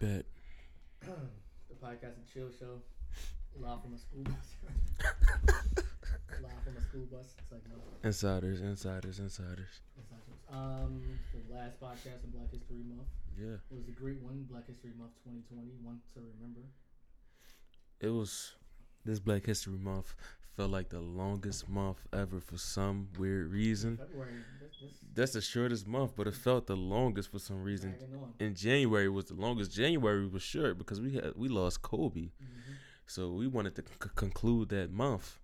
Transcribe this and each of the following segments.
Bet. the podcast and chill show. Live from a school bus. Live from a school bus. It's like no. Insiders, insiders, insiders. Not. Um, the last podcast in Black History Month. Yeah. It was a great one. Black History Month 2020. One to remember. It was this Black History Month felt like the longest month ever for some weird reason. February. This, this That's the shortest month, but it felt the longest for some reason. And January was the longest. January was short because we had we lost Kobe, Mhm. so we wanted to c- conclude that month.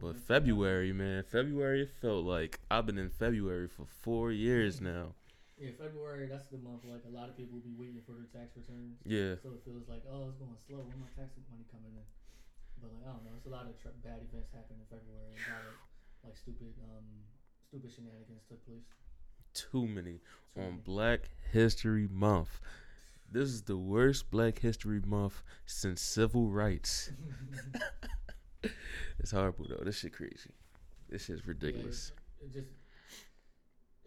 But February, man, February felt like I've been in February for four years now. Yeah, February. That's the month. Like a lot of people will be waiting for their tax returns. Yeah, So it feels like, oh, it's going slow. When my tax money coming in? But like, I don't know. It's a lot of tr- bad events happen in February. A lot of like stupid, um, stupid shenanigans took place. too many Too on many. Black History Month. This is the worst Black History Month since civil rights. It's horrible though. This shit crazy. This shit's ridiculous. it just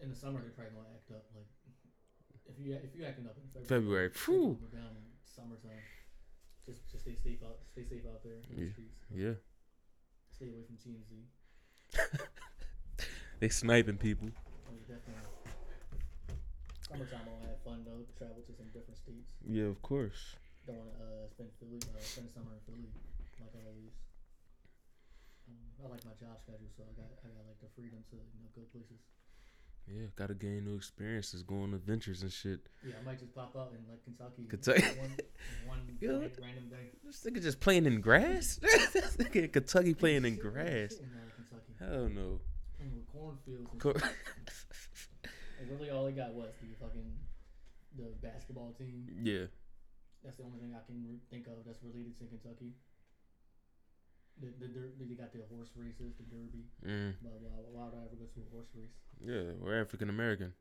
in the summer they're probably gonna act up. Like if you if you acting up in February, February, phew. down in summertime. Just just stay safe out. Stay safe out there in the Yeah. streets. Yeah, Stay away from TMZ. they sniping people. I mean, definitely. Summertime, I'll have fun though. Travel to some different states. Yeah, of course. Don't want to uh, spend Philly, uh, spend the summer in Philly like always. Um, I like my job schedule, so I got I got like the freedom to you know go places. Yeah, gotta gain new experiences, go on adventures and shit. Yeah, I might just pop out in like Kentucky. Kentucky. One, one Yeah. night, random day. This nigga just playing in grass. this nigga in Kentucky playing in grass. in, uh. Hell no. Playing with cornfields. And Co- And really, all they got was the fucking the basketball team. yeah, That's the only thing I can think of that's related to Kentucky. The, the, der- they got the horse races, the Derby. mm, But why, why would I ever go to a horse race? yeah. We're African American.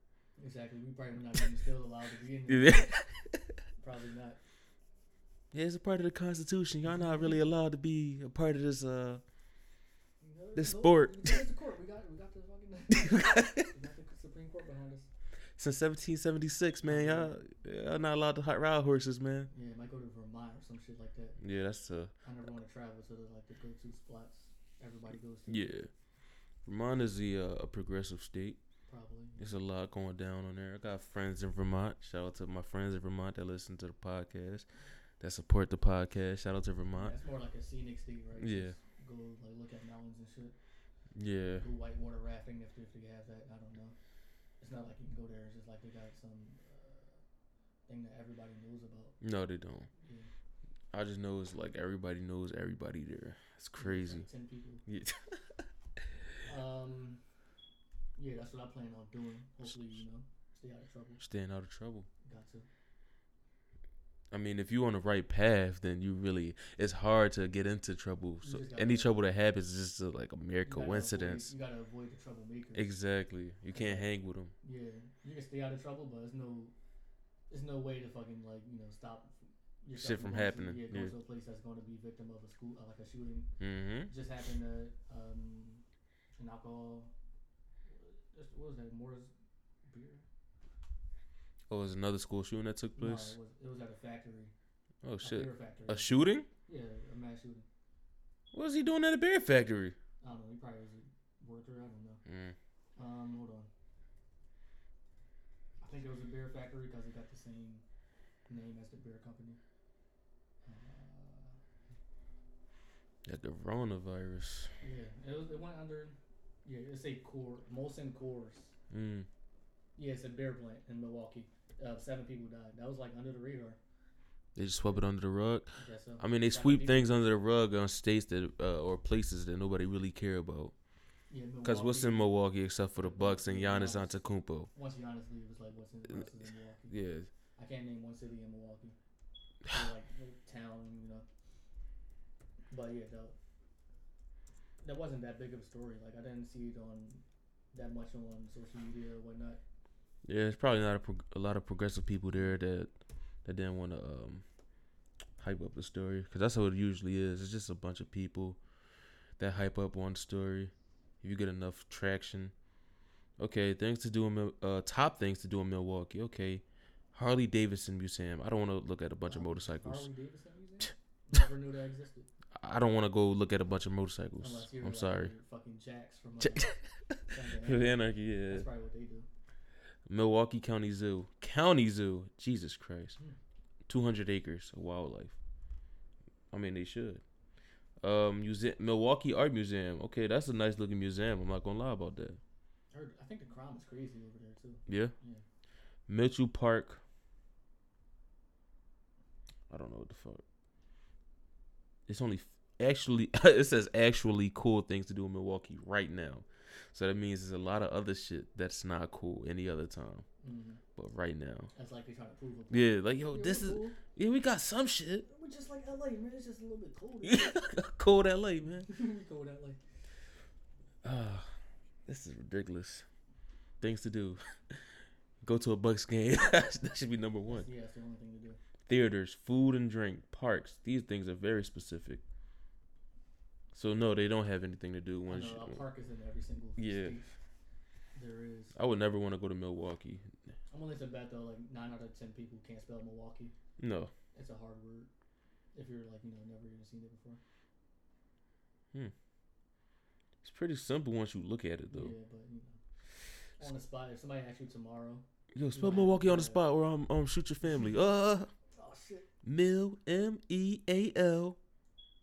Exactly. We probably not even still allowed to be in there. Probably not. Yeah, it's a part of the Constitution. Y'all not really allowed to be a part of this. Uh, This sport. There's the court. We got we got the fucking we got the Supreme Court behind us. Since 1776, man, y'all, y'all not allowed to hot ride horses, man. Yeah, might go to Vermont or some shit like that. Yeah, that's uh, I never want to travel to the like the go to spots everybody goes to. yeah. Vermont is the uh, a progressive state. Probably. There's a lot going down on there. I got friends in Vermont. Shout out to my friends in Vermont that listen to the podcast, that support the podcast. Shout out to Yeah, Vermont. it's more like a scenic state, right? Yeah. Just go like look at mountains and shit. Yeah, Go whitewater rafting if if they have that. I don't know. It's not like you can go there. It's just like they got some uh, thing that everybody knows about. no, they don't. Yeah. I just know it's like everybody knows everybody there. It's crazy. Like Ten people. Yeah. Um. Yeah, that's what I plan on doing. Hopefully, you know, stay out of trouble. Staying out of trouble. Got to. I mean, if you're on the right path, then you really it's hard to get into trouble. You So any trouble that happens is just a, like a mere You coincidence. Avoid, you gotta avoid the troublemakers. Exactly. You can't hang with them. Yeah, you can stay out of trouble, but there's no, there's no way to fucking like you know stop yourself Shit from to- happening, yeah, going yeah. to a place that's going to be victim of a school uh, like a shooting. Mm-hmm. Just happened at um, an alcohol. What was that? Moore's beer. Oh, was another school shooting that took No, place? it was it was at a factory. oh a shit! factory. A shooting? yeah, a mass shooting. What was he doing at a beer factory? I don't know. He probably was a worker. I don't know. Mm. Um, hold on. I think it was a beer factory because it got the same name as the beer company. Uh, That coronavirus. yeah, it was. It went under. Yeah, it's a core Molson Coors. Mm. Yeah, it's a beer plant in Milwaukee. Uh, seven people died. That was like under the radar. They just swept it under the rug. I so. I mean, they sweep things under the rug on states that uh, or places that nobody really care about. Yeah, Cause what's in Milwaukee- except for the Bucks and Giannis Antetokounmpo? Once Giannis leave, it's like what's in, what's in Milwaukee. Yeah, I can't name one city in Milwaukee. Or like town, you know. But yeah, that, that wasn't that big of a story. Like I didn't see it on that much on social media or whatnot. Yeah. It's probably not a, prog- a lot of progressive people there that that didn't want to um, hype up the story. Cause that's how it usually is. It's just a bunch of people that hype up one story. If you get enough traction, okay, things to do in uh, top things to do in Milwaukee. Okay, Harley Davidson Museum. I don't want to look at a bunch of motorcycles. Harley Davidson Museum? Never knew that existed. I don't want to go look at a bunch of motorcycles. You're I'm like sorry. Fucking Jax from Jack- Sons of Anarchy. Anarchy, yeah. That's probably what they do. Milwaukee County Zoo. County Zoo. Jesus Christ. Hmm. 200 acres of wildlife. I mean, they should. Um, muse- Milwaukee Art Museum. Okay, that's a nice looking museum. I'm not gonna lie about that. Heard, I think the crime is crazy over there too. Yeah. Yeah. Mitchell Park. I don't know what the fuck. It's only f- actually it says actually cool things to do in Milwaukee right now. So that means there's a lot of other shit that's not cool any other time. hmm But right now. That's like they trying to prove it. Yeah, like yo, Yeah, this is cool. yeah, we got some shit. We're just like LA, man. It's just a little bit colder. cold LA, man. we go that way. Ah, this is ridiculous. Things to do. Go to a Bucks game. that should be number one. Yeah, that's the only thing to do. theaters, food and drink, parks. These things are very specific. So no, they don't have anything to do I once. know park is in every single Yeah. state. There is. I would never want to go to Milwaukee. I'm willing to bet though, like nine out of ten people can't spell Milwaukee. No, It's a hard word. If you're like you know never even seen it before. Hmm. It's pretty simple once you look at it though. Yeah, but you know, on the spot, if somebody asks you tomorrow, Yo, spell Milwaukee on the spot, or I'm um shoot your family. Uh, oh shit, Mil M E A L,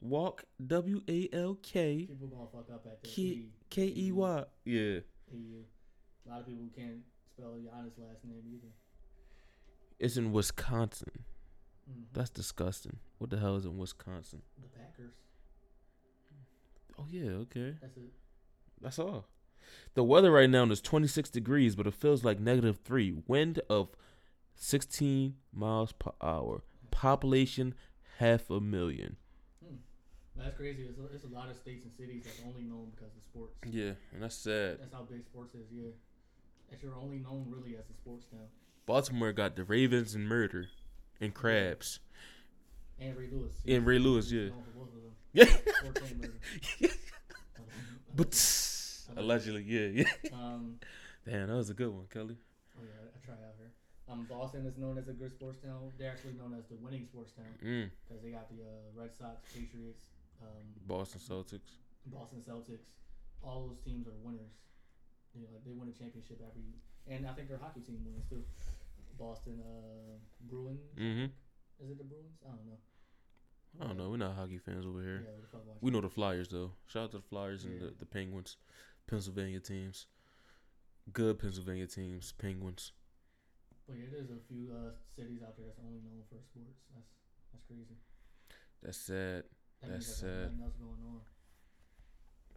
walk W A L K people gonna fuck up at the K- K E Y. Yeah, A lot of people can't spell Giannis' last name either. it's in Wisconsin. hmm That's disgusting. What the hell is in Wisconsin? the Packers. Oh yeah, okay. That's it. That's all. The weather right now is 26 degrees, but it feels like negative three. Wind of 16 miles per hour. Population half a million. That's crazy. It's a, it's a lot of states and cities that's only known because of sports. Yeah, and that's sad. That's how big sports is. Yeah, that you're only known really as a sports town. Baltimore got the Ravens and murder and crabs. And Ray Lewis. And Ray Lewis, yeah. known for both of them. Yeah. Sports and murder. But allegedly, yeah, yeah. um, Damn, that was a good one, Kelly. oh yeah, I try out here. Um, Boston is known as a good sports town. They're actually known as the winning sports town Mm. because they got the uh, Red Sox, Patriots, um, Boston Celtics. Boston Celtics. All those teams are winners. You know, like they win a championship every, and I think their hockey team wins too. Boston uh, Bruins. Mm-hmm. Is it the Bruins? I don't know. I don't know. We're not hockey fans over here. Yeah, what the fuck watch We know the Flyers though. Shout out to the Flyers and the, the Penguins, Pennsylvania teams. Good Pennsylvania teams, Penguins. But yeah, there's a few uh, cities out there that's only known for sports. That's that's crazy. That's sad. That That's sad.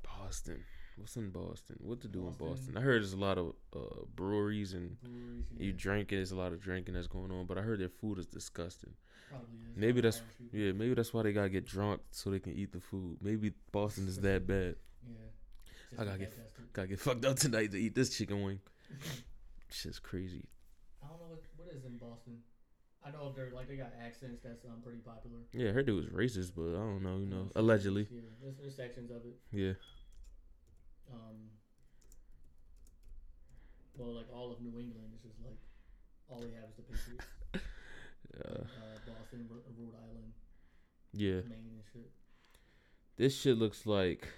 Boston. What's in Boston? What to do in Boston. Boston? I heard there's a lot of uh, breweries and Breweries. you yeah, drinking. There's a lot of drinking that's going on, but I heard their food is disgusting. probably is. Maybe that's yeah. Maybe that's why they gotta get drunk so they can eat the food. Maybe Boston is that bad. Yeah. I gotta get-. Gotta get fucked up tonight to eat this chicken wing. Shit's crazy. I don't know what what is in Boston. I know if they're like they got accents that's um pretty popular. Yeah, I heard it was racist, but I don't know. You know, allegedly. Yeah, there's, there's sections of it. Yeah. Um. Well, like all of New England this is just like all they have is the Patriots. Uh, uh, Boston, Ro- Rhode Island, yeah. Maine, and shit. This shit looks like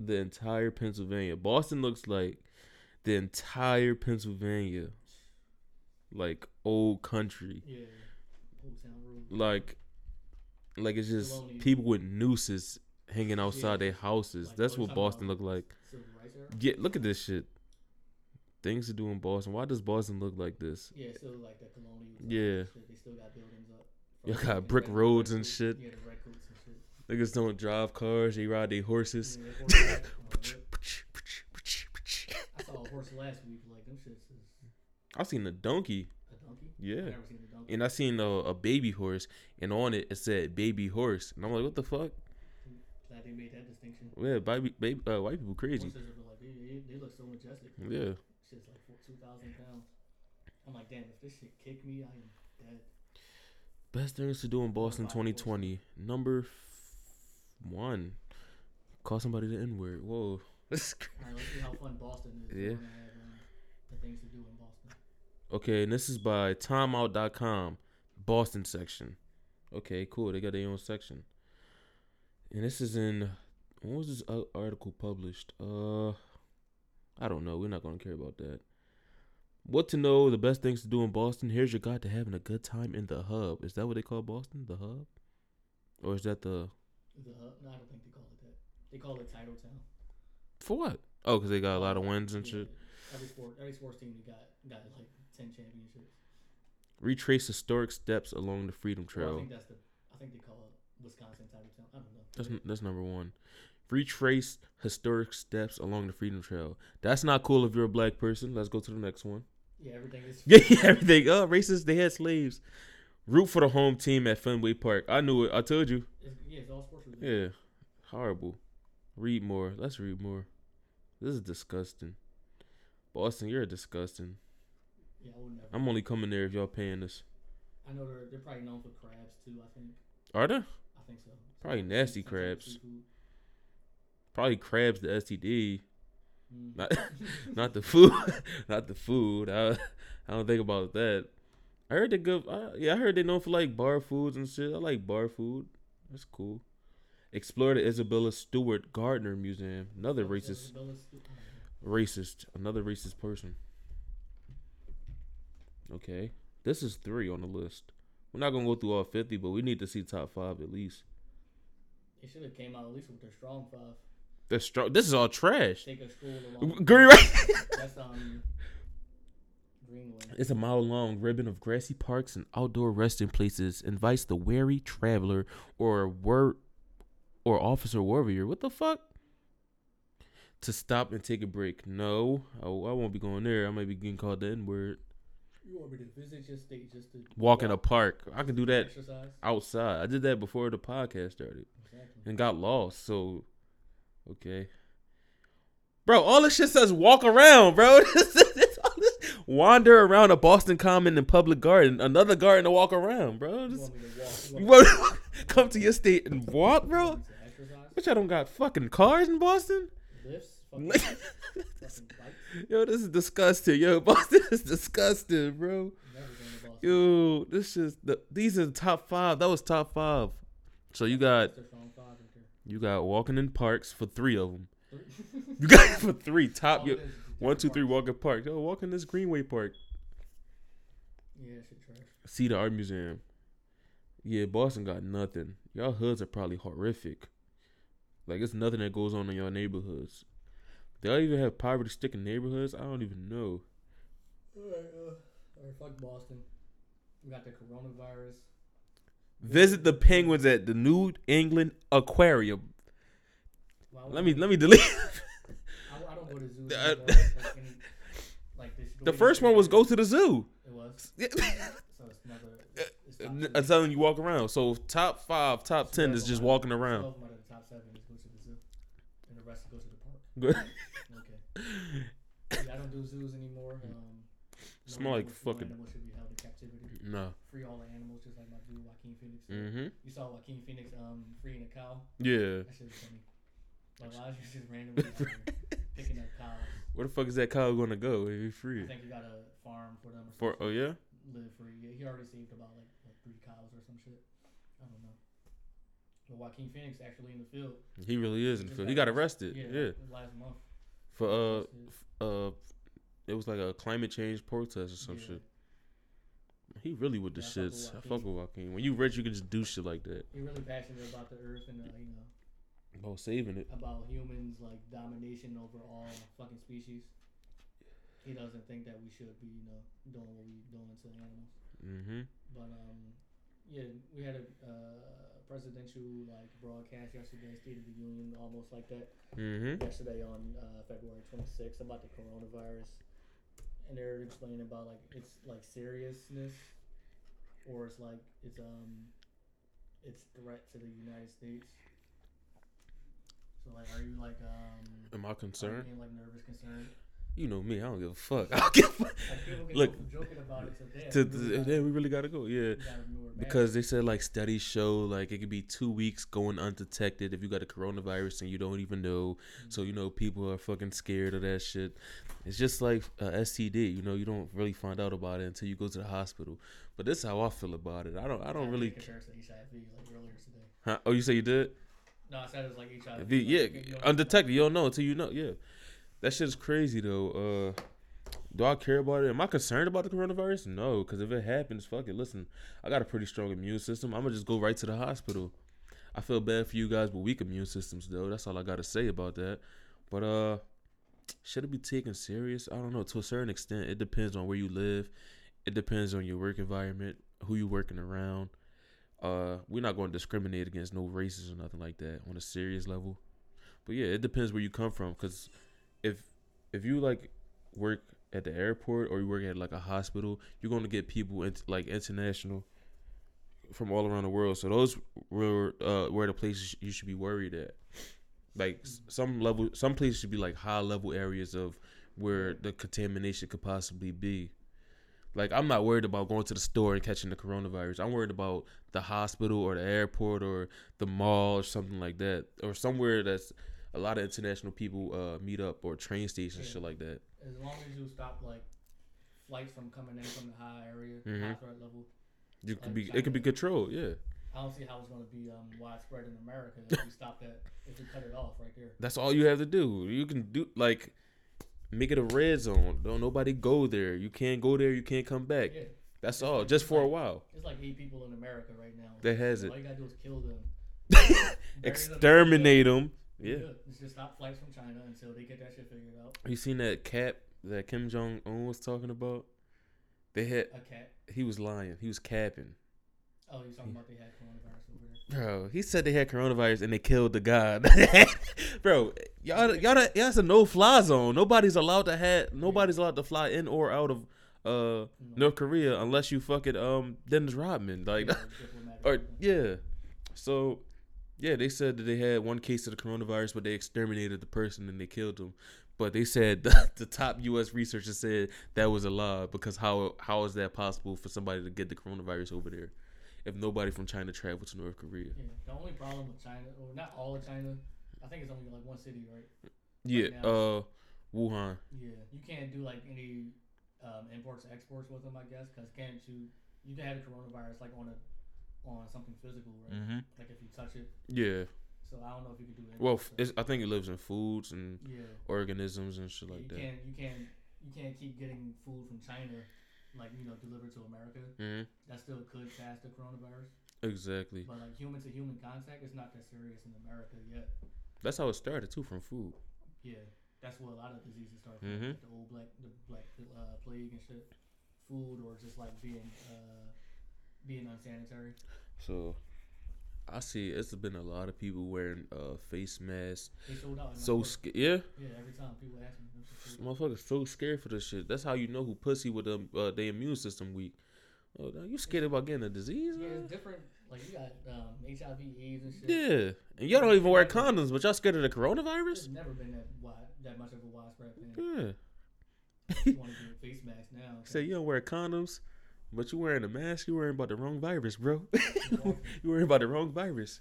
the entire Pennsylvania. Boston looks like the entire Pennsylvania. Like old country. Yeah. Old Town Road. Like like it's just Colonial. people with nooses hanging outside Yeah. their houses. Like, That's oh, what Boston about look like. Civil rights era. Yeah, look at this shit. Things to do in Boston. Why does Boston look like this? Yeah, still like the colonial. Yeah. They still got buildings up. Y'all got brick roads and shit. Yeah, the red coats and shit. Niggas don't drive cars, they ride their horses. Yeah, I saw a horse last week. Like them shits is I seen a donkey. a donkey. Yeah. I've never seen a donkey. And I seen a, a baby horse, and on it it said baby horse, and I'm like, what the fuck? Glad they made that distinction. Yeah, baby, baby, uh, white people crazy. Like they, they, they look so majestic. Yeah, Shit's like two thousand pounds. I'm like, damn, if this shit kick me, I am dead. best things to do in Boston Body horse. 2020. Number one, call somebody the N word. Whoa, This is cra- All right, let's see how fun Boston is. Yeah. Have um, the things to do in Boston. Okay, and this is by timeout.com, Boston section. Okay, cool. They got their own section. And this is in when was this article published? Uh I don't know. We're not going to care about that. What to know, the best things to do in Boston. Here's your guide to having a good time in the hub. Is that what they call Boston? The hub? Or is that the The hub? No, I don't think they call it that. They call it Title Town. For what? Oh, cuz they got a lot of wins and Yeah, shit. Every sport, every sports team that got got like ten championships. Retrace historic steps along the Freedom Well, I Trail. think that's the. I think they call it Wisconsin Title Town. I don't know. That's that's number one. Retrace historic steps along the Freedom Trail. That's not cool if you're a black person. Let's go to the next one. yeah, everything is. Yeah, yeah, everything. Oh, racist. They had slaves. Root for the home team at Fenway Park. I knew it. I told you. It's, yeah, it's all sports related. Yeah. Horrible. Read more. Let's read more. This is disgusting. Boston, you're disgusting. Yeah, I would never. I'm only coming there if y'all paying us. I know they're they're probably known for crabs too. I think. Are they? I think so. Probably nasty some type of crabs. Probably crabs the STD. Mm. Not, not the food. not the food. I, I don't think about that. I heard they good. I, yeah, I heard they known for like bar foods and shit. I like bar food. That's cool. Explore the Isabella Stewart Gardner Museum. Another What was that, racist, racist, another racist person. Okay, this is three on the list. We're not gonna go through all fifty, but we need to see top five at least. They should have came out at least with their strong five. That's strong. This is all trash. Take a along. Green right. That's um. Greenway. It's a mile long ribbon of grassy parks and outdoor resting places. Invites the wary traveler or wor- or officer warrior. What the fuck? To stop and take a break. No, I, I won't be going there. I might be getting called the N word. You want me to visit your state just to Walk in a park. I can do that Exercise. outside. I did that before the podcast started Exactly. and got lost. So, okay. Bro, all this shit says walk around, bro. This is- this- all this- Wander around a Boston Common and public garden, another garden to walk around, bro. You want to walk? You You want want come to your state and walk, bro? Which I don't got fucking cars in Boston. Lifts? Fucking, fucking? Yo, this is disgusting. Yo, Boston is disgusting, bro. Never going to Boston. Yo, this is the these are the top five. That was top five. So you got That's their strong five right there. you got walking in parks for three of them. You got it for three top. Yo, it is is one, two, three. Walking park. Yo, walk in this Greenway Park. Yeah, shit trash. See the art museum. Yeah, Boston got nothing. Y'all hoods are probably horrific. Like it's nothing that goes on in your neighborhoods. They all even have poverty stricken neighborhoods. I don't even know. Alright, uh, fuck Boston. We got the coronavirus. Visit the penguins at the New England Aquarium. Why would Let me let me delete. I, I don't go to zoos. Uh, like, any- like this, the first one was go to the zoo. It was. I'm So it's another. It's, it's top telling you walk around. So top five, top ten is just walking around. Twelve out of the top seven is go to the zoo, and the rest go to the park. Good. I don't do zoos anymore. Um, no Smell like no fucking- animal should be held in captivity. no. Free all the animals, just like my dude Joaquin Phoenix. Mm-hmm. You saw Joaquin Phoenix um freeing a cow. Yeah. That shit was funny. Like why is just randomly picking up cows? Where the fuck is that cow gonna go? If he's I free. think he got a farm for them. Or For oh yeah. live free. Yeah, he already saved about like, like three cows or some shit. I don't know. But Joaquin Phoenix actually in the field. He really is in the field. He got arrested. arrested. Yeah, Yeah. last month. For uh uh it was like a climate change protest or some Yeah. shit. He really with the Yeah, fuck with shits. I fuck with Joaquin. When you rich, you can just do shit like that. He really passionate about the earth and uh, you know About saving it. about humans like domination over all fucking species. He doesn't think that we should be you know doing what we doing to animals. Mm-hmm. But um, yeah, we had a uh, presidential like broadcast yesterday, State of the Union, almost like that. Mm-hmm. yesterday on uh, February 26th about the coronavirus, and they're explaining about like it's like seriousness, or it's like it's um, it's threat to the United States. So like, are you like um, Am I concerned? getting like nervous, concerned? You know me. I don't give a fuck. I don't give a fuck. Like people get Look, to we really gotta- yeah, we really gotta go. Yeah. gotta because they said like studies show like it could be two weeks going undetected if you got a coronavirus and you don't even know. Mm-hmm. So you know people are fucking scared of that shit. It's just like uh, STD. You know you don't really find out about it until you go to the hospital. But this is how I feel about it. I don't. I don't really. HIV like. Huh? Oh, you say you did? No, I said it was like HIV. V- like, yeah, if you don't- undetected. You don't know until you know. Yeah, that shit is crazy though. Uh, do I care about it? Am I concerned about the coronavirus? No, because if it happens, fuck it. Listen, I got a pretty strong immune system. I'm gonna just go right to the hospital. I feel bad for you guys with weak immune systems though. That's all I gotta say about that. But uh, should it be taken serious? I don't know. To a certain extent, it depends on where you live. It depends on your work environment, who you working around. Uh, we're not going to discriminate against no races or nothing like that on a serious level. But yeah, it depends where you come from. Cause if if you like work at the airport or you work at like a hospital, you're going to get people in, like international from all around the world. So those were uh, where the places you should be worried at. Like some level, some places should be like high level areas of where the contamination could possibly be. Like I'm not worried about going to the store and catching the coronavirus. I'm worried about the hospital or the airport or the mall or something like that, or somewhere that's a lot of international people uh, meet up or train stations, Yeah. shit like that. As long as you stop like flights from coming in from the high area, Mhm. high threat level, You Like could be, it could be controlled. Yeah, I don't see how it's going to be um, widespread in America if we stop that. If we cut it off right there. that's all you have to do. You can do like make it a red zone. Don't nobody go there. You can't go there. You can't come back. Yeah, That's It's all, like- just for a while. It's like eight people in America right now. That has All it. you gotta do is kill them. Exterminate them. Yeah. Yeah. It's just stop flights from China until they get that shit figured out. You seen that cap that Kim Jong Un was talking about? They had A cat. he was lying. He was capping. Oh, you're talking about they had coronavirus over there. Bro, he said they had coronavirus and they killed the guy. Bro, y'all, y'all, y'all, that's a no-fly zone. Nobody's allowed to have. Nobody's allowed to fly in or out of uh North Korea unless you fucking um Dennis Rodman. Like, Yeah, or yeah. So, yeah, they said that they had one case of the coronavirus, but they exterminated the person and they killed him. But they said the, the top U.S. researchers said that was a lie because how how is that possible for somebody to get the coronavirus over there if nobody from China traveled to North Korea? Yeah, the only problem with China, or not all of China, I think it's only like one city, right? Yeah, now. uh, Wuhan. Yeah, you can't do like any um, imports exports with them, I guess, because can't you? You can have the coronavirus like on a on something physical, right? Mm-hmm. Like if you touch it. Yeah. So I don't know if you can do it. Well, it's, I think it lives in foods and yeah, organisms and shit you like that. can't you can't you can't keep getting food from China, like you know, delivered to America. hmm That still could pass the coronavirus, Exactly. but like human to human contact is not that serious in America yet. That's how it started too, from food. Yeah, that's where a lot of diseases start from. Mhm. like the old black, the black uh, plague and shit. Food or just like being uh, being unsanitary. So, I see it's been a lot of people wearing uh face masks. They sold out. So store. sca- yeah, yeah, every time people ask me, "Them shit sold motherfuckers so scared for this shit. That's how you know who pussy with them uh, their immune system weak. Oh, now you scared about getting a disease? yeah, man? it's different. Like you got um, HIV, AIDS, and shit. Yeah, and y'all don't even wear condoms, but y'all scared of the coronavirus? There's never been that wide, that much of a widespread thing. Yeah. you want to do face masks now? Say you don't wear condoms, but you wearing a mask. You worrying about the wrong virus, bro. you worrying about the wrong virus.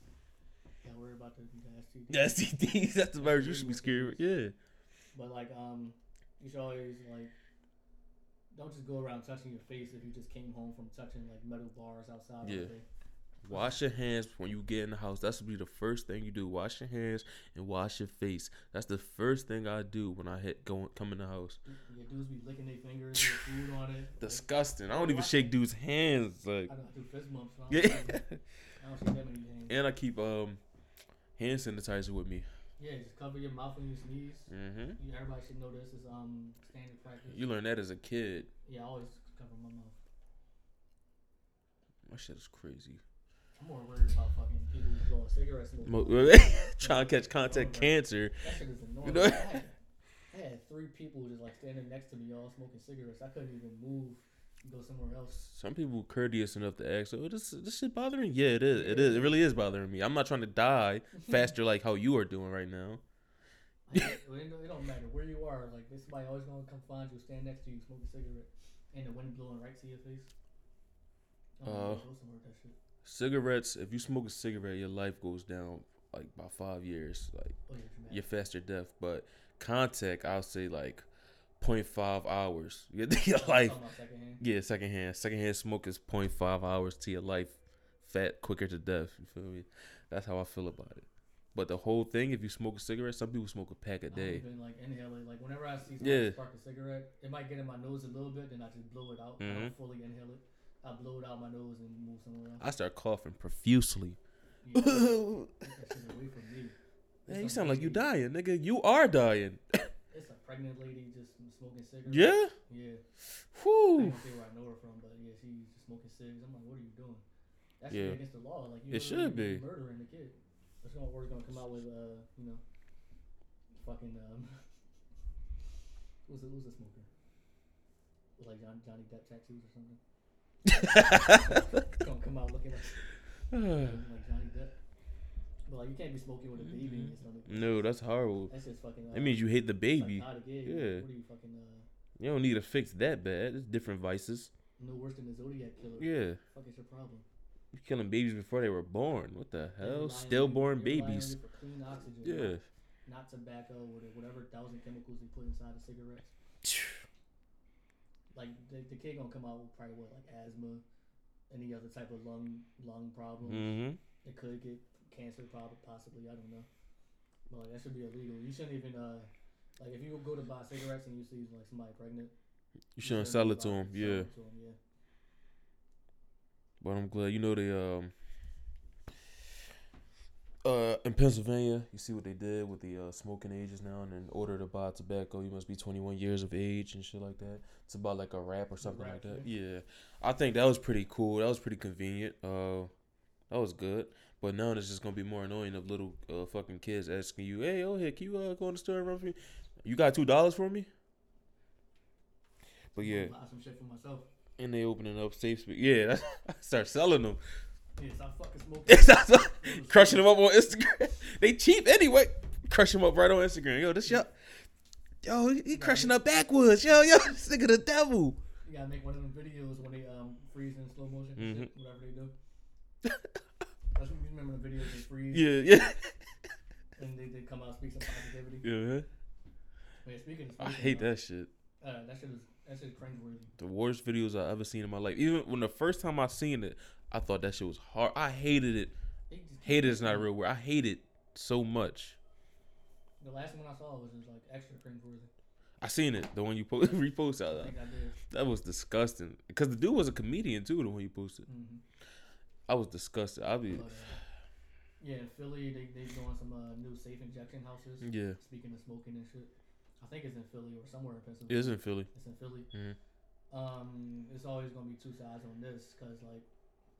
Gotta worry about the, the STD. That's STDs. That's the virus you should be scared. of. Yeah. But like, um, you should always like, don't just go around touching your face if you just came home from touching like metal bars outside. Yeah. Wash your hands when you get in the house. That should be the first thing you do. Wash your hands and wash your face. That's the first thing I do when I hit going come in the house. Yeah, dudes be licking their fingers, with food on it. Disgusting. I don't even shake dudes' hands. Like I don't do fist bumps. I yeah. I don't shake that many hands. and I keep um hand sanitizer with me. Yeah, just cover your mouth when you sneeze. hmm You, everybody should know this is um standard practice. You learn that as a kid. yeah, I always cover my mouth. My shit is crazy. I'm more worried about fucking people blowing cigarettes. Trying to catch contact cancer. That shit is annoying. You know- I, had, I had three people just like standing next to me, all smoking cigarettes. I couldn't even move and go somewhere else. Some people courteous enough to ask, "Oh, this this shit bothering?" Yeah, it is. It is. It really is bothering me. I'm not trying to die faster like how you are doing right now. It, it don't- matter where you are. Like, this somebody always gonna come find you, stand next to you, smoke a cigarette, and the wind blowing right to your face. Know, Uh, go somewhere with that shit. Cigarettes. If you smoke a cigarette, your life goes down like by five years. Like Oh yeah, you're faster death. But contact, I'll say like 0.5 hours. Your your life. secondhand. Yeah, secondhand. Secondhand smoke is 0.5 hours to your life. Fat quicker to death. You feel me? That's how I feel about it. But the whole thing, if you smoke a cigarette, some people smoke a pack a day. even like inhale it. Like whenever I see Yeah. someone spark a cigarette, it might get in my nose a little bit, then I just blow it out. I Mhm. don't fully inhale it. I blow it out my nose and move somewhere else. I start coughing profusely. Yeah, get that shit away from me. Man, you sound like you dying, nigga. You are dying. It's a pregnant lady just smoking cigarettes. Yeah? Yeah. I Whew. ain't gonna say where I know her from, but yeah, she's just smoking cigarettes. I'm like, what are you doing? That's Yeah. against the law. Like you It should be. murdering the kid. That's gonna we're gonna come out with uh, you know, fucking um, who's the who's the smoker? Like John, Johnny Depp tattoos or something. Gonna come out looking like, like Johnny Depp. But like you can't be smoking with a baby in your stomach. no, that's horrible. That's just fucking. Uh, That means you hate the baby. psychotic, yeah. Yeah. What are you fucking uh? You don't need to fix that bad. It's different vices. No worse than the Zodiac killer. Yeah. Fuck is your problem? You're killing babies before they were born. What the hell? Stillborn you- they're relying on babies. clean oxygen. Yeah. Not tobacco or whatever thousand chemicals they put inside the cigarettes. Like the, the kid gonna come out with probably what like asthma, any other type of lung lung problem. Mm-hmm. It could get cancer, probably possibly. I don't know. But like that should be illegal. You shouldn't even uh like if you go to buy cigarettes and you see like somebody pregnant. You shouldn't sell it buy- them. sell Yeah. it to 'em, yeah. But I'm glad you know they um uh in Pennsylvania, you see what they did with the uh, smoking ages now, and in order to buy tobacco, you must be 21 years of age and shit like that. It's about like a wrap or something like that. Yeah, I think that was pretty cool. That was pretty convenient. Uh, that was good. But now it's just gonna be more annoying of little uh, fucking kids asking you, "Hey, oh, here, can you uh, go in the store and run for me? You got two dollars for me?" But yeah, buy some shit for myself. and they opening up safe space. Yeah, I start selling them. Yeah, stop fucking smoking. crushing them up on Instagram. they cheap anyway. Crush them up right on Instagram. Yo, this yo, yo, he, he crushing up backwards. Yo, yo, this nigga the devil. You gotta make one of them videos when they um freeze in slow motion, and Mm-hmm. shit, whatever they do. That's when you remember the videos they freeze Yeah, yeah, and they, they come out speak some positivity. yeah. Yeah, speaking of I hate uh, that shit. Uh, that shit is that shit cringeworthy. The worst videos I've ever seen in my life. Even when the first time I seen it, I thought that shit was hard. I hated it. Hated is not a real word. I hate it so much. The last one I saw was just like extra cringeworthy. I seen it. The one you po- repost I think I did. That was disgusting. Because the dude was a comedian too. The one you posted. Mm-hmm. I was disgusted. I be uh, yeah, in Philly, they they doing some uh, new safe injection houses. yeah. Speaking of smoking and shit, I think it's in Philly or somewhere in Pennsylvania. It is in Philly. It's in Philly. Mhm. Um, it's always gonna be two sides on this because like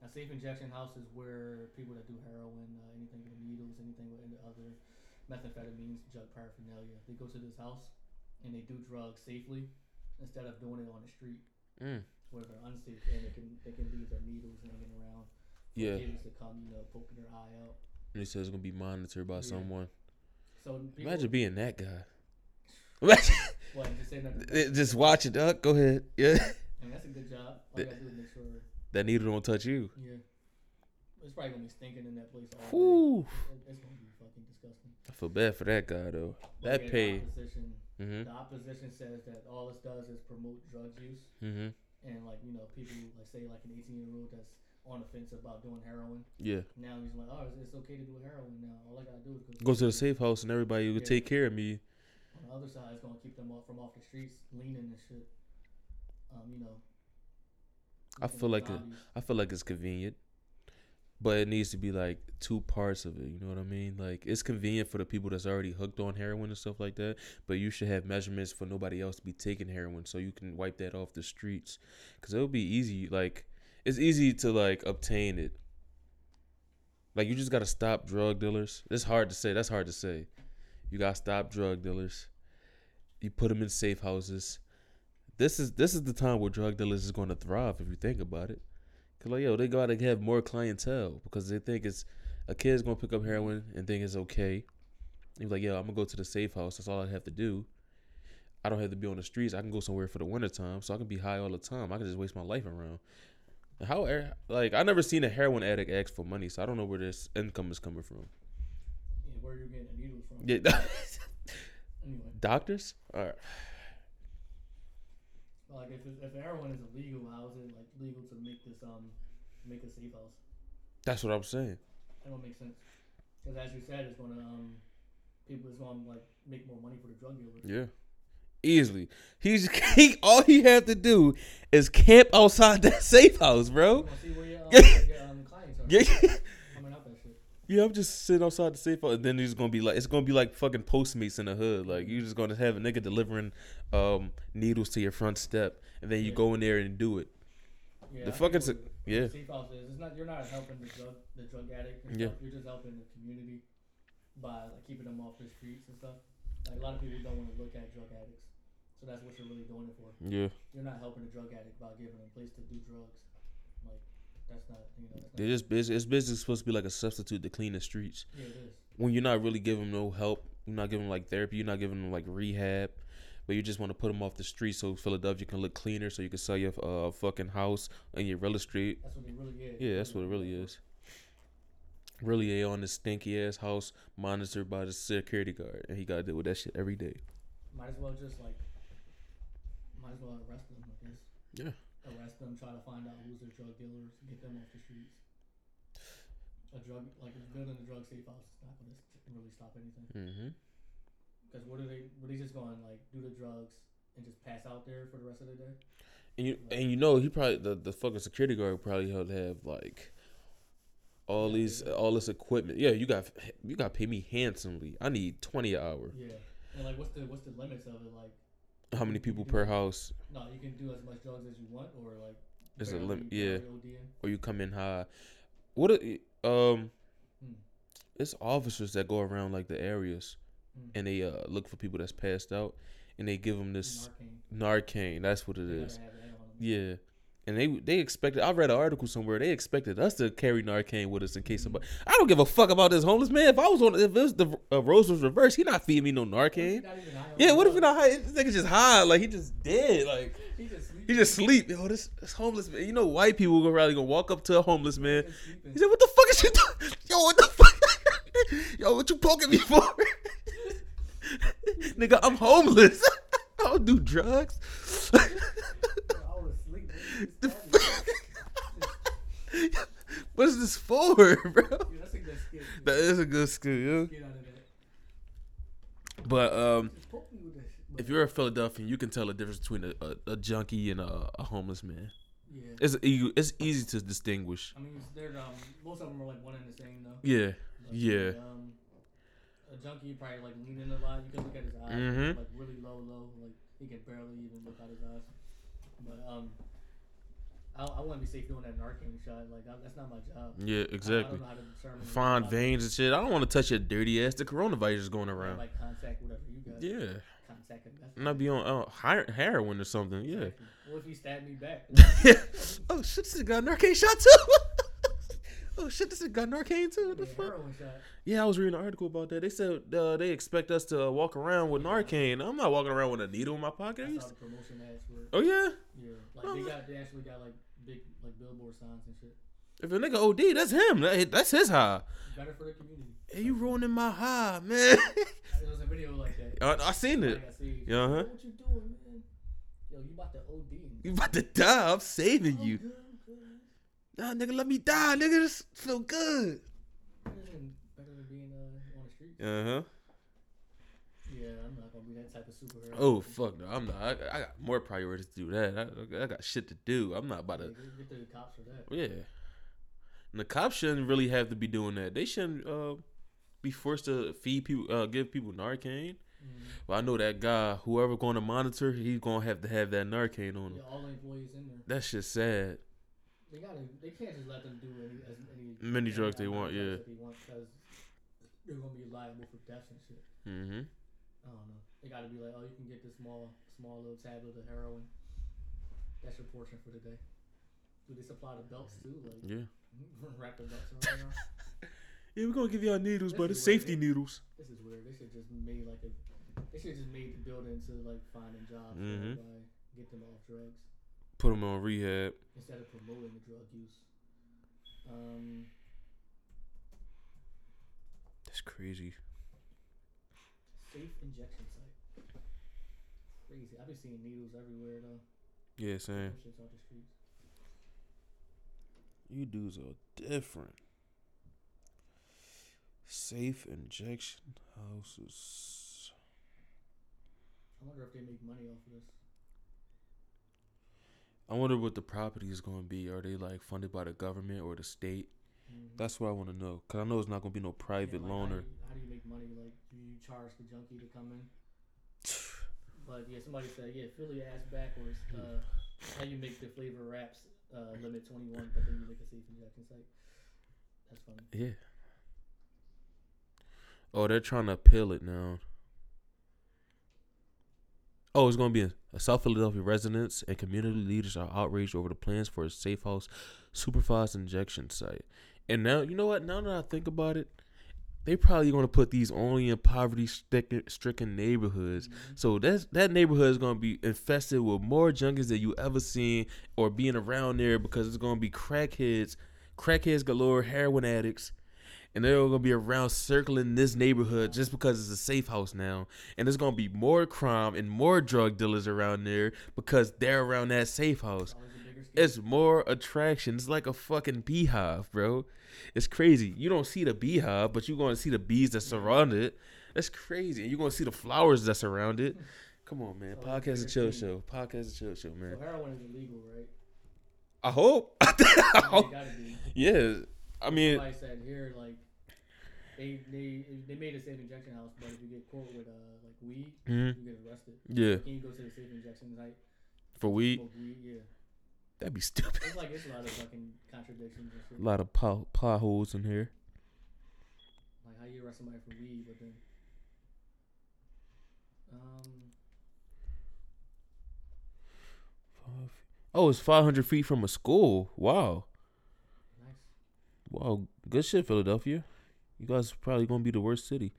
a safe injection house is where people that do heroin, uh, anything with needles, anything with any other methamphetamines, drug paraphernalia, they go to this house and they do drugs safely instead of doing it on the street Mm. where they're unsafe and they can they can leave their needles hanging around. for Yeah. Kids to come, you know, poking their eye out. And it says it's gonna be monitored by Yeah. someone. So people, Imagine being that guy. What just just watch it. Uh, go ahead. Yeah. And that's a good job. All you gotta do is make sure. That needle don't touch you. Yeah. It's probably gonna be stinking in that place all day. It's gonna be fucking disgusting. I feel bad for that guy though. But That yeah, pay. The opposition, Mhm. the opposition says that all this does is promote drug use, Mhm. and like you know, people like say like an 18 year old that's on the fence about doing heroin. Yeah. Now he's like, oh, it's, it's okay to do heroin now. All I gotta do is go. Go to the safe house and everybody will Yeah. take care of me. The other side, is gonna keep them off from off the streets, leaning and shit. Um, you know. I feel like. I feel like it's convenient. But it needs to be like two parts of it, you know what I mean? Like it's convenient for the people that's already hooked on heroin and stuff like that, but you should have measurements for nobody else to be taking heroin so you can wipe that off the streets cuz it'll be easy like it's easy to like obtain it. Like you just got to stop drug dealers. It's hard to say. That's hard to say. You got to stop drug dealers. You put them in safe houses. This is this is the time where drug dealers is going to thrive if you think about it. Cause like yo, they gotta have more clientele because they think it's a kid's gonna pick up heroin and think it's okay. You're like, yo, I'm gonna go to the safe house. That's all I have to do. I don't have to be on the streets. I can go somewhere for the winter time, so I can be high all the time. I can just waste my life around. How like I never seen a heroin addict ask for money, so I don't know where this income is coming from. Yeah, where you getting the needles from? Yeah, Anyway, doctors. All right. like if if heroin is illegal, how is it like legal to make this um make a safe house? That's what I'm saying. That don't make sense. Because as you said, it's gonna um people is gonna like make more money for the drug dealers. Yeah. Easily. He's he all he have to do is camp outside that safe house, bro. wanna see where your, um, your um, clients are Yeah. coming out that shit. Yeah, I'm just sitting outside the safe house, and then he's gonna be like, it's gonna be like fucking Postmates in the hood. Like you're just gonna have a nigga delivering um needles to your front step, and then you Yeah. go in there and do it. Yeah, The fucking what yeah. Safe house is. It's not. You're not helping the drug the drug addict. Yeah. stuff. You're just helping the community by like keeping them off the streets and stuff. Like a lot of people don't want to look at drug addicts, so that's what you're really doing it for. Yeah, You're not helping the drug addict by giving them a place to do drugs. That's not. You know. That's not they just busy. It's basically supposed to be like a substitute to clean the streets. yeah, it is. When you're not really giving them no help, you're not giving them like therapy, you're not giving them like rehab, but you just want to put them off the street so Philadelphia can look cleaner, so you can sell your uh fucking house and your real estate. That's what it really is. Yeah, that's what it really is. Really, a on this stinky ass house monitored by the security guard, and he got to deal with that shit every day. Might as well just like. Might as well arrest them. I guess. Yeah. Arrest them. Try to find out who's their drug dealers. Get them off the streets. A drug like building a drug safe house is not going to really stop anything. Mm-hmm. Because what are they? What are they just going like do the drugs and just pass out there for the rest of the day? And you and you know he probably the, the fucking security guard probably had to have like all Yeah, these yeah. all this equipment. Yeah, you got you got to pay me handsomely. I need twenty an hour. Yeah. And like, what's the what's the limits of it? Like, How many people per house? no, you can do as much drugs as you want, or like. There's a limit, yeah. Or you come in high? What? A, um, Hmm. it's officers that go around like the areas Hmm. and they uh look for people that's passed out and they give them this Narcan. Narcan. That's what it They is. gotta have that on 'em. Yeah. And they they expected. I read an article somewhere. They expected us to carry Narcan with us in case somebody. I don't give a fuck about this homeless man. If I was on, if it was the uh, Rose was reversed, he not feeding me no Narcan. not even high on Yeah. What if he not high? This nigga just high. Like he just dead. Like He just sleep. he just sleep. Yo, this, this homeless man. You know, white people go probably gonna walk up to a homeless man. He said, "What the fuck is you doing? Yo, what the fuck? Yo, what you poking me for? Nigga, I'm homeless. I don't do drugs." I was asleep. The man. You stabbed me. what is this for, bro? That's a good skit. That is a good skill, yo. Get out of that. But um, Just poke me with that shit. if you're a Philadelphian, you can tell the difference between a, a, a junkie and a, a homeless man. yeah. It's it's easy to distinguish. I mean, they're um, most of them are like one and the same though. Yeah, Yeah. Um, a junkie you probably like leaning a lot. You can look at his eyes, Mhm. like really low, low. Like he can barely even look out his eyes. But um, I, I wouldn't be safe doing that Narcan shot. Like I, that's not my job. yeah, exactly. don't know how to Find veins and shit. I don't want to touch your dirty ass. The coronavirus is going around. Like contact whatever you got. Yeah, Contact him. And I'd be on uh, her- heroin or something. Yeah. Exactly. What if he stabbed me back? oh shit, this got Narcan shot too. oh shit, this nigga got Narcan too. What the Yeah, fuck? Yeah, I was reading an article about that. They said uh, they expect us to walk around with Narcan. I'm not walking around with a needle in my pocket. That's how the promotion ads were. Oh yeah. Yeah, like Oh, they got they actually got like big like billboard signs and shit. If a nigga OD, that's him. That- That's his high. Better for the community. Hey, you ruining my high, man. There was a video like that. I, I seen it. Like I see. Yeah, uh-huh. What you doing, man? Yo, you about to OD? You about to die. I'm saving you. good, good. Nah, nigga, let me die. Nigga, this feel good. Better than, better than being uh, on the street. Uh huh. Yeah, I'm not gonna be that type of superhero. Oh fuck no, I'm not. I, I got more priorities to do that. I, I got shit to do. I'm not about Yeah, to. get, get to the cops for that. Yeah. And the cops shouldn't really have to be doing that. They shouldn't uh, be forced to feed people, uh, give people Narcan. Mm. But I know that guy, whoever going to monitor, he's gonna have to have that Narcan on him. Yeah, all the employees in there. That's just sad. They gotta. They can't just let them do any as any Many drugs they want, yeah. They want because they're gonna be liable for deaths and shit. Mm-hmm. I don't know. They gotta be like, oh, you can get this small, small little tablet of heroin. That's your portion for the day. Do they supply the belts too? Like, Yeah. wrap the belts around. Yeah, we're gonna give y'all needles, This but it's safety is. needles. This is weird. They should just made like a. They should just made the building to like finding jobs. Mhm. Mm-hmm. Get them off drugs. Put them on rehab. instead of promoting the drug use. Um, That's crazy. safe injection site. Crazy. I've been seeing needles everywhere though. Yeah, same. Shits off the streets. You dudes are different. Safe injection houses. I wonder if they make money off of this. I wonder what the property is going to be. Are they like funded by the government or the state? Mhm. That's what I want to know. Cause I know it's not going to be no private Yeah, like, loaner. How do, you, how do you make money? Like, do you charge the junkie to come in? But yeah, somebody said, yeah, Philly ass backwards. Uh, how you make the flavor wraps uh, limit 21, but then you make a safe injection site. That's funny. Yeah. Oh, they're trying to appeal it now. Oh, it's going to be a, a South Philadelphia residents and community leaders are outraged over the plans for a safe house supervised injection site. And now, you know what? Now that I think about it, they probably going to put these only in poverty stricken neighborhoods. Mhm. So that's that neighborhood is gonna be infested with more junkies than you ever seen or being around there because it's gonna be crackheads, crackheads galore, heroin addicts, and they're gonna be around circling this neighborhood just because it's a safe house now. And there's gonna be more crime and more drug dealers around there because they're around that safe house. Always a bigger scale. It's more attraction. It's like a fucking beehive, bro. It's crazy. You don't see the beehive, but you're going to see the bees that surround it. That's crazy. And you're going to see the flowers that surround it. Come on, man. So Podcast and chill show. Podcast and chill show, man. So heroin is illegal, right? I hope. I Yeah, hope. it gotta be. Yeah. I mean, Somebody said here, like, they they they made a safe injection house, but if you get caught with uh like weed, mhm. you get arrested. yeah. Can you go to the safe injection site? For weed, Smoke weed, yeah. That'd be stupid. It's like a lot of fucking contradictions. A lot of pot, potholes in here. Like how you arrest somebody for weed, but then um Five- Oh, it's 500 feet from a school. Wow. nice. Wow, good shit, Philadelphia. You guys are probably gonna be the worst city.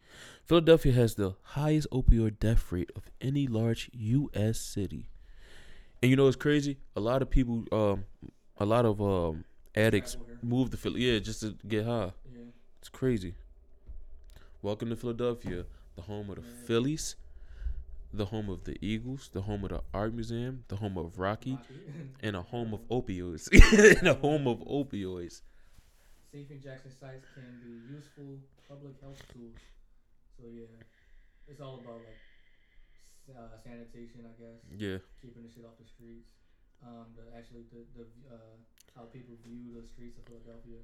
Philadelphia has the highest opioid death rate of any large U.S. city. And you know what's crazy? A lot of people, um, a lot of um addicts move to Philly, yeah, just to get high. Yeah. It's crazy. Welcome to Philadelphia, the home of the Yeah. Phillies, the home of the Eagles, the home of the Art Museum, the home of Rocky, Rocky. and a home of opioids. and a home of opioids. Safe injection sites can be useful public health tools. So yeah, it's all about like uh, sanitation, I guess, Yeah. keeping the shit off the streets. Um, the actually the the uh, how people view the streets of Philadelphia.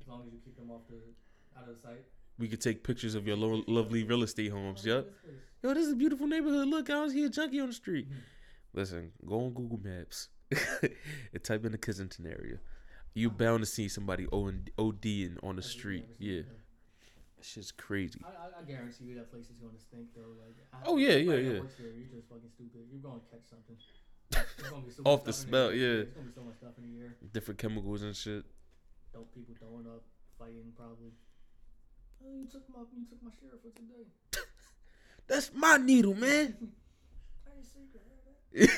As long as you keep them off the out of sight. We could take pictures of your lo- lovely real estate homes. Oh, Yep. this. Yo, this is a beautiful neighborhood. Look, I don't see a junkie on the street. Mhm. Listen, go on Google Maps and type in the Kensington area. You bound to see somebody OD- ODing on the street. Yeah, that? that shit's crazy. I, I, I guarantee you that place is gonna stink though. Like, I, Oh, yeah, yeah, yeah. there, you're just fucking stupid. You're gonna catch something. There's gonna be so Off the smell, yeah. There's gonna be so much stuff in the air. Different chemicals and shit. Dope people throwing up, fighting probably. Oh, you took my you took my share for today. That's my needle, man. I ain't secret. That.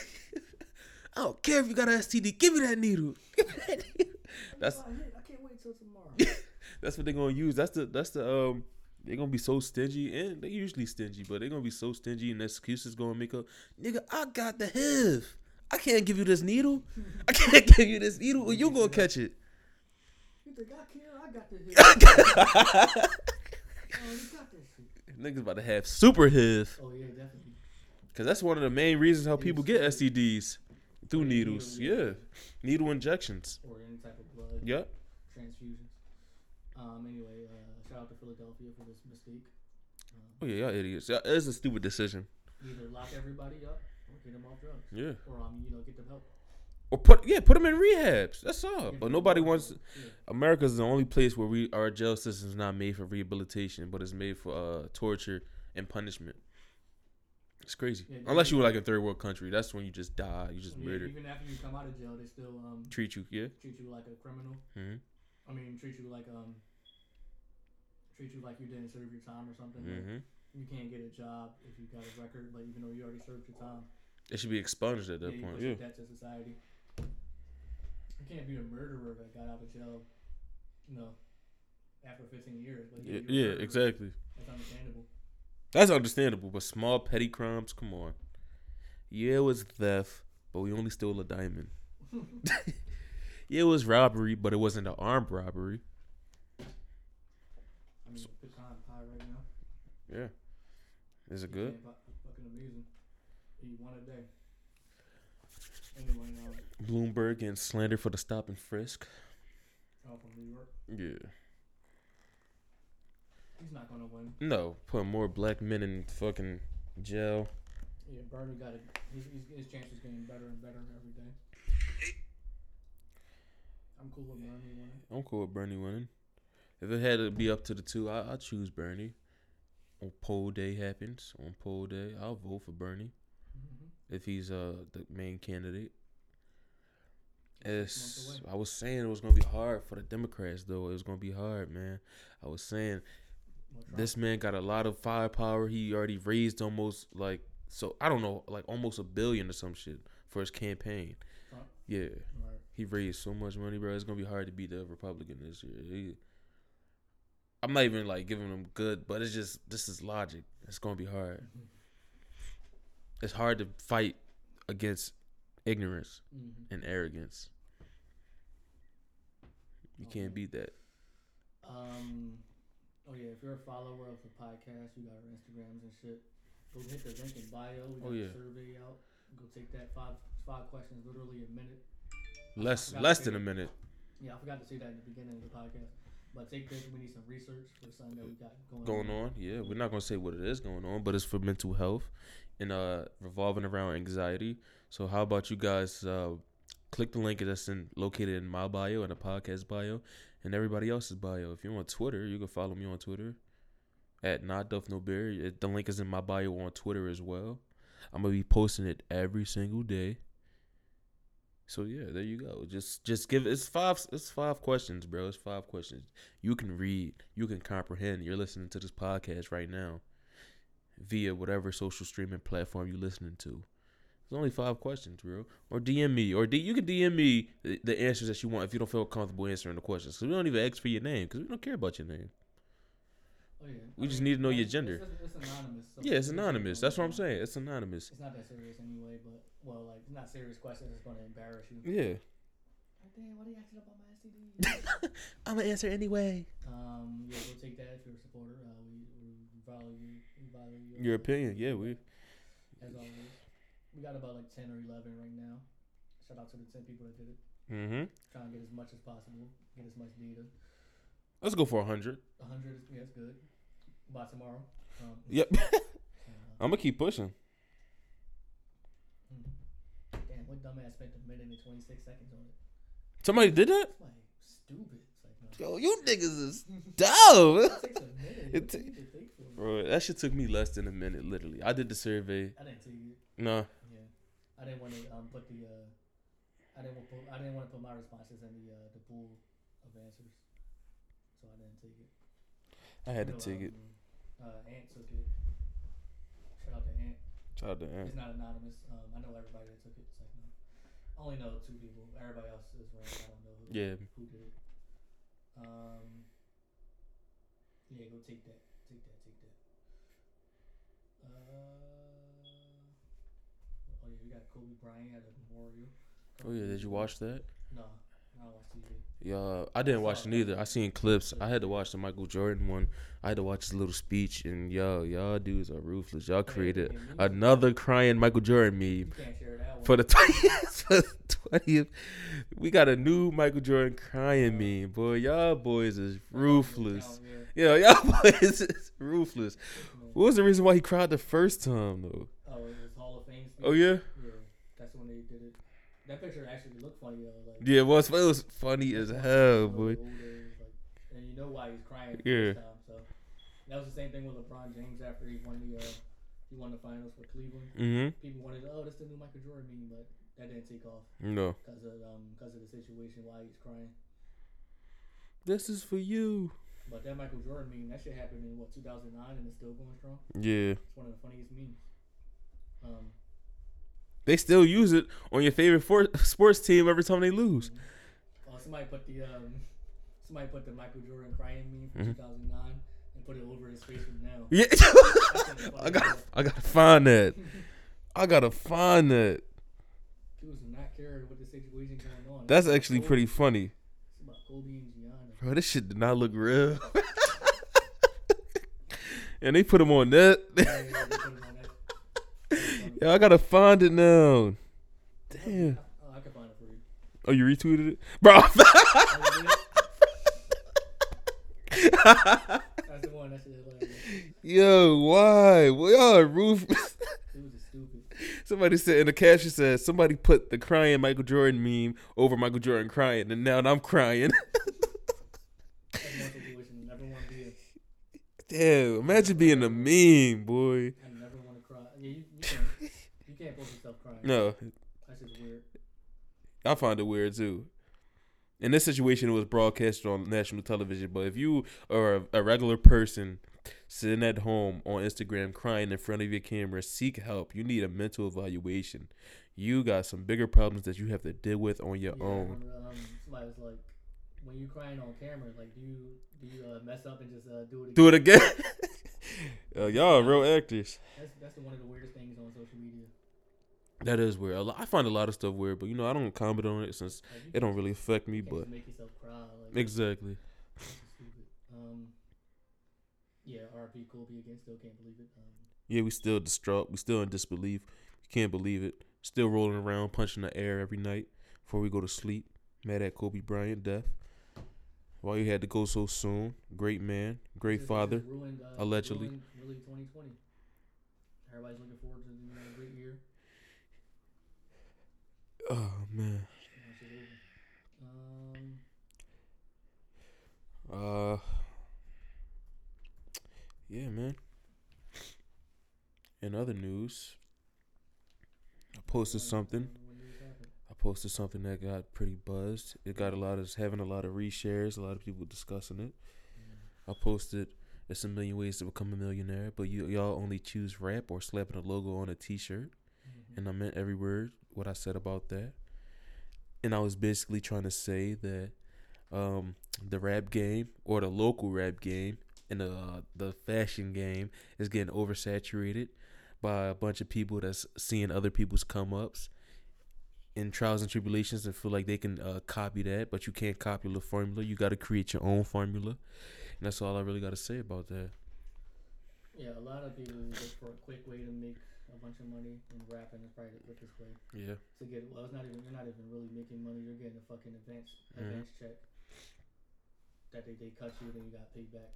I don't care if you got an STD. Give me that needle. Give me that needle. That's I can't wait till tomorrow. That's what they're gonna use. That's the that's the um. They're gonna be so stingy, and they usually stingy, but they're gonna be so stingy, and excuses gonna make up. Nigga, I got the HIV. I can't give you this needle. I can't give you this needle, or you gonna catch it. you think I care? I got the hit. oh, you got that shit. Niggas about to have super HIV, Oh yeah, definitely. cause that's one of the main reasons how people get. STDs through needles. Yeah, needle injections. Or any type of blood Yep. transfusions. Um. Anyway, uh, shout out to Philadelphia for this mistake. Oh Um, yeah, y'all idiots. Yeah, it's a stupid decision. either lock everybody up or get them off drugs, Yeah. or um, you know, get them help. Or put yeah, put them in rehabs. That's all. But nobody wants. Yeah. America's the only place where we our jail system's not made for rehabilitation, but it's made for uh, torture and punishment. It's crazy. Yeah, Unless you were like a third world country, that's when you just die. You just Yeah, murder. even after you come out of jail, they still um Treat you, yeah. treat you like a criminal. Mm-hmm. I mean, treat you like um treat you like you didn't serve your time or something. Like, hmm you can't get a job if you got a record, like even though you already served your time, It should be expunged at that yeah, you point. Yeah. debt to society. You can't be a murderer that got out of jail, you know, after 15 years. But Yeah, yeah, exactly. That's understandable. That's understandable, but small petty crimes, come on. Yeah, it was theft, but we only stole a diamond. Yeah, it was robbery, but it wasn't an armed robbery. I mean, pecan pie right now. Yeah. Is it good? Fucking amazing. Eat one a day. Anyway, um, Bloomberg and slander for the stop and frisk. I'm from New York. Yeah. He's not gonna win. No, put more black men in fucking jail. Yeah, Bernie got it. His, his, his chances getting better and better every day. I'm cool with Bernie winning. I'm cool with Bernie winning. If it had to be up to the two, I I choose Bernie. On poll day happens on poll day, I'll vote for Bernie Mm-hmm. if he's uh the main candidate. Six It's, months away. I was saying it was gonna be hard for the Democrats though. It was gonna be hard, man. I was saying this man got a lot of firepower. He already raised almost like so I don't know, like almost a billion or some shit for his campaign. Trump? Yeah, Right. he raised so much money, bro. It's gonna be hard to beat the Republican this year. He, I'm not even like giving them good, but it's just this is logic. It's gonna be hard. It's hard to fight against ignorance Mm-hmm. and arrogance. You Okay. can't beat that. Um. Oh yeah, if you're a follower of the podcast, we got our Instagrams and shit. Go hit the link in bio. We got Oh, yeah. a survey out. Go take that five five questions, literally a minute. Less less than a minute. Yeah, I forgot to say that in the beginning of the podcast. But take this. We need some research for something that we got going, going on. Yeah, we're not gonna say what it is going on, but it's for mental health and uh revolving around anxiety. So how about you guys uh click the link that's in located in my bio and the podcast bio and everybody else's bio. If you're on Twitter, you can follow me on Twitter at not Duff No. The link is in my bio on Twitter as well. I'm gonna be posting it every single day. So yeah, there you go. Just just give it's five it's five questions, bro. It's five questions. You can read, you can comprehend. You're listening to this podcast right now via whatever social streaming platform you're listening to. It's only five questions, bro. Or DM me, or D- you can DM me the, the answers that you want if you don't feel comfortable answering the questions. Because we don't even ask for your name, because we don't care about your name. Oh yeah. We I just mean, need to know your gender. It's, it's anonymous. so Yeah, it's we can say anonymous. That's what I'm saying. It's anonymous. It's not that serious anyway, but well, like it's not serious questions. It's gonna embarrass you. Yeah. Like, damn, why are you acting up on my STD? I'm gonna answer anyway. um, yeah, go take that if you're a supporter. Uh, we, we value we value your, Your opinion, yeah, we. as always. We got about like ten or eleven right now. Shout out to the ten people that did it. Mm-hmm. Trying to get as much as possible, get as much data. Let's go for a hundred. A hundred, is yeah, it's good. By tomorrow. Um, Yep. I'm gonna keep pushing. hmm. Damn, what dumbass spent a minute and twenty six seconds on it? Somebody did that. It's like stupid. It's like no. Yo, you niggas is dumb. It takes a minute. It What ta- do you think for? Bro, that shit took me less than a minute, literally. I did the survey. I didn't take it. No, Yeah, I didn't want to um put the uh, I didn't want put, I didn't want to put my responses in the uh, the pool of answers, so I didn't take it. I had to No, take it. um, Uh, Ant took it. Shout out to Ant. Shout out to Ant. It's not anonymous. Um, I know everybody that took it. It's like no, I only know two people. Everybody else is random. I don't know who. Yeah. Who did it? Um. Yeah, go take that. Take that. Take that. Uh. Oh yeah, we got Kobe Bryant at a memorial. Oh yeah, did you watch that? No, I don't watch TV. Yeah, I didn't watch it neither. I seen clips. I had to watch the Michael Jordan one. I had to watch his little speech, and yo, y'all dudes are ruthless. Y'all created another crying Michael Jordan meme You can't share that one. for the twentieth. twentieth, we got a new Michael Jordan crying meme. Boy, y'all boys is ruthless. Yeah, y'all boys is ruthless. What was the reason why he cried the first time though? Oh, it was Hall of Fame. Oh yeah, Yeah, that's when they did it. That picture actually looked funny though. Like yeah. It was it was funny as hell, boy. Like, and you know why he's crying. Yeah. Time, so that was the same thing with LeBron James after he won the uh, he won the finals for Cleveland. Mm-hmm. People wanted, oh, that's the new Michael Jordan meme, but that didn't take off No, because of um because of the situation why he's crying. this is for you. But that Michael Jordan meme, that shit happened in what 2009 and it's still going strong. Yeah. It's one of the funniest memes. Um, They still use it on your favorite for- sports team every time they lose. Oh, somebody put the um, somebody put the Michael Jordan crying meme from Mhm. 2009 and put it over his face from now. Yeah, I got I gotta find that. I gotta find that. People do not care what the situation going on. That's It's actually Kobe. pretty funny, It's about Kobe and Gianna. bro. This shit did not look real. and they put him on that. Yeah, yeah, they put it on that. That's funny. Yeah, I gotta find it now. Damn. Oh, I can find it for you. Oh, you retweeted it, bro? That's the one. That's hilarious. Yo, why? Y'all are roof. It was just stupid. Somebody said in the caption said somebody put the crying Michael Jordan meme over Michael Jordan crying, and now I'm crying. That's one situation. I never want to be. A, Damn, imagine being a meme, boy. I never want to cry. Yeah, you, you can't. You can't No, That's just weird. I find it weird too. In this situation, it was broadcast on national television. But if you are a, regular person sitting at home on Instagram crying in front of your camera, seek help. You need a mental evaluation. You got some bigger problems that you have to deal with on your yeah, own. Um, somebody was like, when you crying on camera, like, do you do you uh, mess up and just uh, do it? Again? Do it again. uh, y'all are real actors. That's that's the, one of the weirdest things on social media. That is weird. I find a lot of stuff weird, but you know I don't comment on it since it don't really affect me. But make yourself cry. Like, exactly. that's just stupid. Um, yeah, RP Kobe again. Still can't believe it. Um, Yeah, we still distraught. We still in disbelief. We can't believe it. Still rolling around, punching the air every night before we go to sleep. Mad at Kobe Bryant death. Why you had to go so soon? Great man, great father. ruined, uh, allegedly. really 2020. Everybody's looking forward to a great year. Oh man. Um, Uh. Yeah, man. In other news, I posted something. I posted something that got pretty buzzed. It got a lot of it's having a lot of reshares, a lot of people discussing it. I posted there's a million ways to become a millionaire, but you y'all only choose rap or slapping a logo on a t-shirt. And I meant every word what I said about that. And I was basically trying to say that um, the rap game or the local rap game and the uh, the fashion game is getting oversaturated by a bunch of people that's seeing other people's come ups in trials and tribulations and feel like they can uh, copy that, but you can't copy the formula. You got to create your own formula, and that's all I really got to say about that. Yeah, a lot of people look for a quick way to make a bunch of money, and rapping is probably the quickest way Yeah, to get. Well, it's not even you're not even really making money. You're getting a fucking advance Mhm. advance check that they, they cut you, then you got paid back.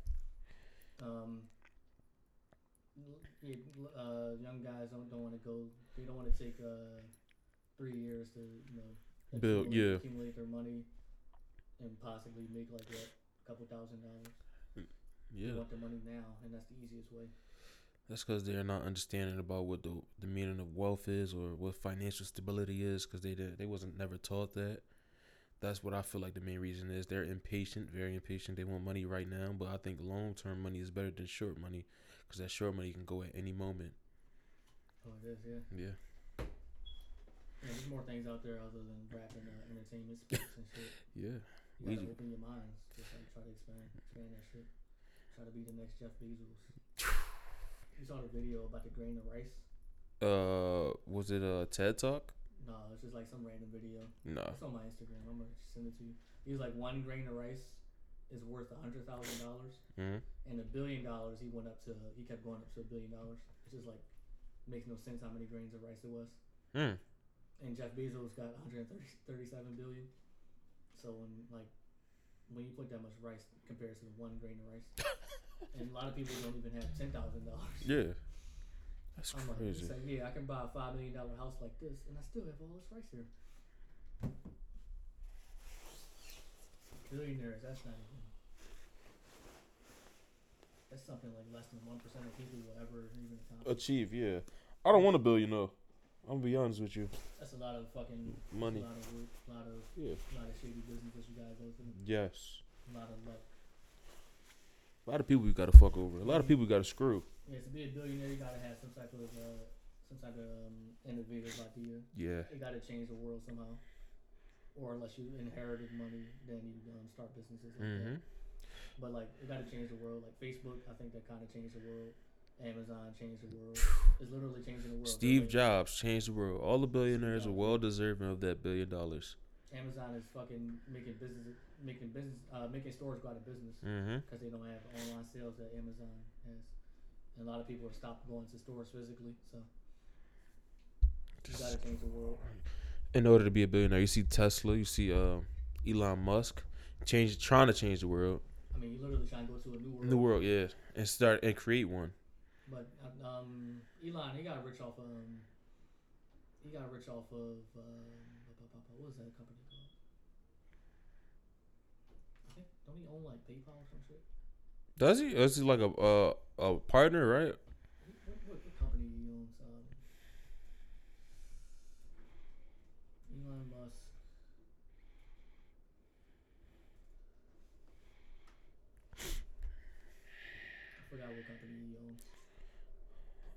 Um, l- uh, young guys don't don't want to go. They don't want to take uh three years to you know Build- yeah. accumulate their money and possibly make like what a couple thousand dollars. They yeah. want the money now, and that's the easiest way. That's because they're not understanding about what the the meaning of wealth is or what financial stability is because they did they wasn't never taught that. That's what I feel like the main reason is. They're impatient, very impatient. They want money right now, but I think long term money is better than short money because that short money can go at any moment. Oh, it is, yeah. Yeah, Yeah, there's more things out there other than rap and uh, entertainment, sports and shit. yeah. You gotta ju- open your minds. Just like try to expand, expand that shit. Try to be the next Jeff Bezos. You saw the video about the grain of rice? Uh, was it a TED talk? No, it's just like some random video. No. It's on my Instagram. I'm gonna send it to you. He was like, one grain of rice is worth a hundred thousand dollars, hmm and a billion dollars he went up to. He kept going up to a billion dollars. It's just like makes no sense how many grains of rice it was. Mm. and Jeff Bezos got 137 billion. So when like when you put that much rice compared to one grain of rice, and a lot of people don't even have ten thousand dollars. Yeah. That's I'm like, crazy. it's like, yeah, I can buy a five million dollar house like this, and I still have all this rice here. Billionaires, that's not even. That's something like less than one percent of people will ever even accomplish. Achieve, yeah. I don't want a billion though. I'm gonna be honest with you. That's a lot of fucking Money. A lot of work, a lot of, Yeah. a lot of shady business that you gotta go through. Yes. A lot of luck. A lot of people you gotta fuck over. A lot of people you gotta screw. Yeah, to be a billionaire, you gotta have some type of uh, some type of um, innovative idea. Yeah. You gotta change the world somehow. or unless you inherited money, then you um, start businesses. Like Mm-hmm. that. But like, it got to change the world. Like Facebook, I think that kind of changed the world. Amazon changed the world. It's literally changing the world. Steve Jobs changed the world. All the billionaires are well deserving of that billion dollars. Amazon is fucking making business, making business, uh, making stores go out of business Mm-hmm. because they don't have online sales that Amazon has, and a lot of people have stopped going to stores physically. So you got to change the world. In order to be a billionaire, you see Tesla, you see uh, Elon Musk, change trying to change the world, I mean, you literally trying to go to a new world. the world, yeah, and start and create one. But uh, um, Elon, he got rich off um, he got rich off of um, what was that company called? I think don't he own like PayPal or some shit? Does he? Is he like a uh, a partner, right? What, what, what company owns? Um, Elon Musk. I forgot what company he owns.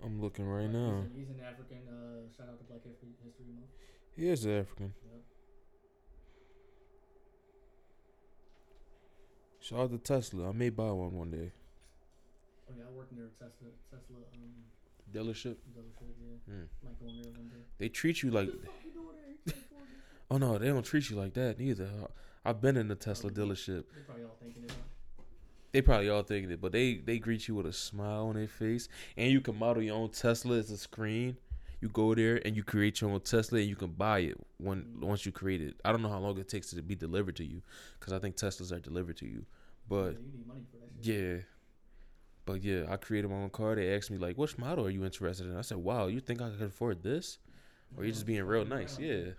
I'm looking right now. He's an, he's an African. Uh, shout out to Black History, History Month. He is African. Yep. Shout out to Tesla. I may buy one one day. Oh yeah, I work near a Tesla Tesla um Dealership. dealership. Yeah, Mm. might go in there one day. They treat you like. What the fuck you doing there? You can't afford it. Oh no, they don't treat you like that neither. I've been in the Tesla dealership. They probably all thinking it. They probably all thinking it, but they they greet you with a smile on their face, and you can model your own Tesla as a screen. You go there and you create your own Tesla, and you can buy it when once you create it. I don't know how long it takes to be delivered to you, because I think Teslas are delivered to you. But yeah, you need money for that yeah, but yeah, I created my own car. They asked me like, "Which model are you interested in?" I said, "Wow, you think I could afford this?" Or you're just being real nice? Yeah,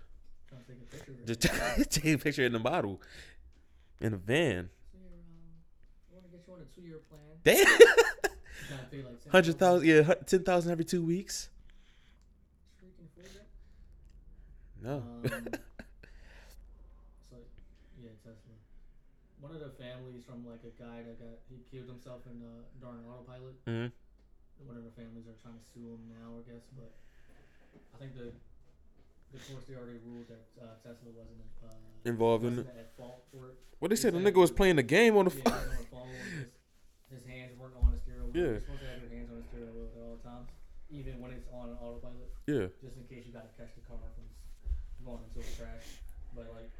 take a picture. just take a picture in the model, in a van. So you're, um, I want to get you on two-year plan. Damn. You gotta pay like Hundred thousand, yeah, ten thousand every two weeks. Sure you can afford that? No, Um, so yeah, Tesla. One of the families from like a guy that got he killed himself in uh, during autopilot. hmm One of the families are trying to sue him now, I guess. But I think the the courts they already ruled that uh, Tesla wasn't uh, involved in it. at fault for it. What they said, the nigga was playing the game on the. Yeah, he on the phone. His, his hands weren't on the steering wheel. Yeah. You're supposed to have your hands on the steering wheel at all times, even when it's on autopilot, yeah, just in case you gotta catch the car from going a crash. But like,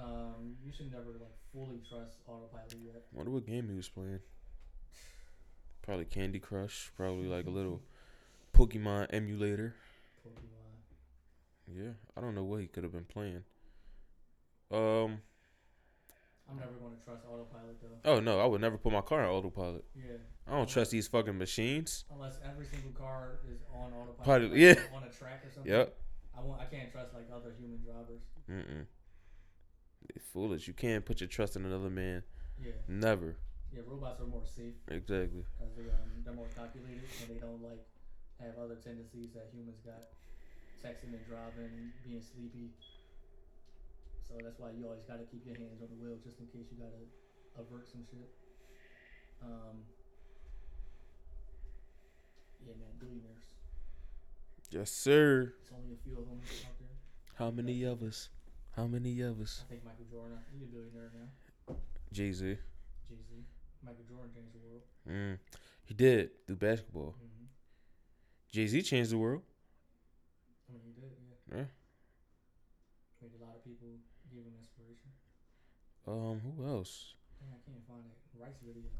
um, you should never like fully trust autopilot yet. wonder what game he was playing. Probably Candy Crush. Probably like a little Pokemon emulator. Pokemon. Yeah, I don't know what he could have been playing. Um. I'm never gonna trust autopilot though. Oh no, I would never put my car on autopilot. Yeah, I don't trust these fucking machines. unless every single car is on autopilot. Pilot, like, yeah. On a track or something. Yep. I won't. I can't trust like other human drivers. Mm-mm. They foolish. You can't put your trust in another man. Yeah. Never. Yeah. Robots are more safe. Exactly. because they um they're more calculated and they don't like have other tendencies that humans got, texting and driving, being sleepy. So that's why you always got to keep your hands on the wheel just in case you gotta avert some shit. Um. Yeah, man, billionaires. Yes, sir. A few of them out there. How many of us? How many of us? I think Michael Jordan. He's a billionaire now. Jay Z. Jay Z. Michael Jordan changed the world. Mm. He did through basketball. Mm-hmm. Jay Z changed the world. I mean, he did. Yeah. Yeah. Made a lot of people give him inspiration. Um, who else? Dang, I can't find that Rice video.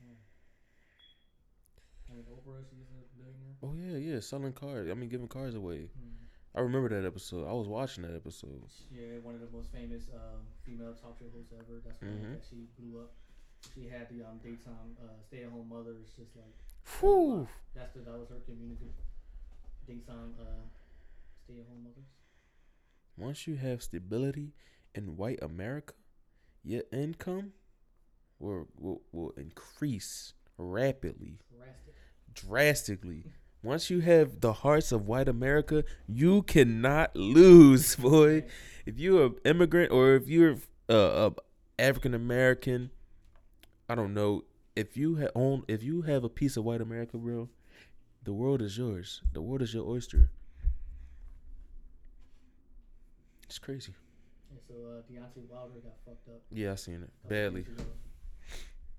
Hmm. Mean, Oprah, she's a billionaire. Oh yeah, yeah, selling cars. I mean, giving cars away. Hmm. I remember that episode. I was watching that episode. Yeah, one of the most famous um, female talk show hosts ever. That's why Mhm. that she blew up. She had the um, daytime uh, stay-at-home mothers just like Whew. that's the that was her community. Daytime uh, stay-at-home mothers. Once you have stability in white America, your income will will, will increase rapidly, Drastic. Drastically. Once you have the hearts of white America, you cannot lose, boy. If you're an immigrant or if you're uh, a African American, I don't know. If you ha- own, if you have a piece of white America, bro, the world is yours. The world is your oyster. It's crazy. Yeah, so uh, Deontay Wilder got fucked up. Yeah, I seen it a badly.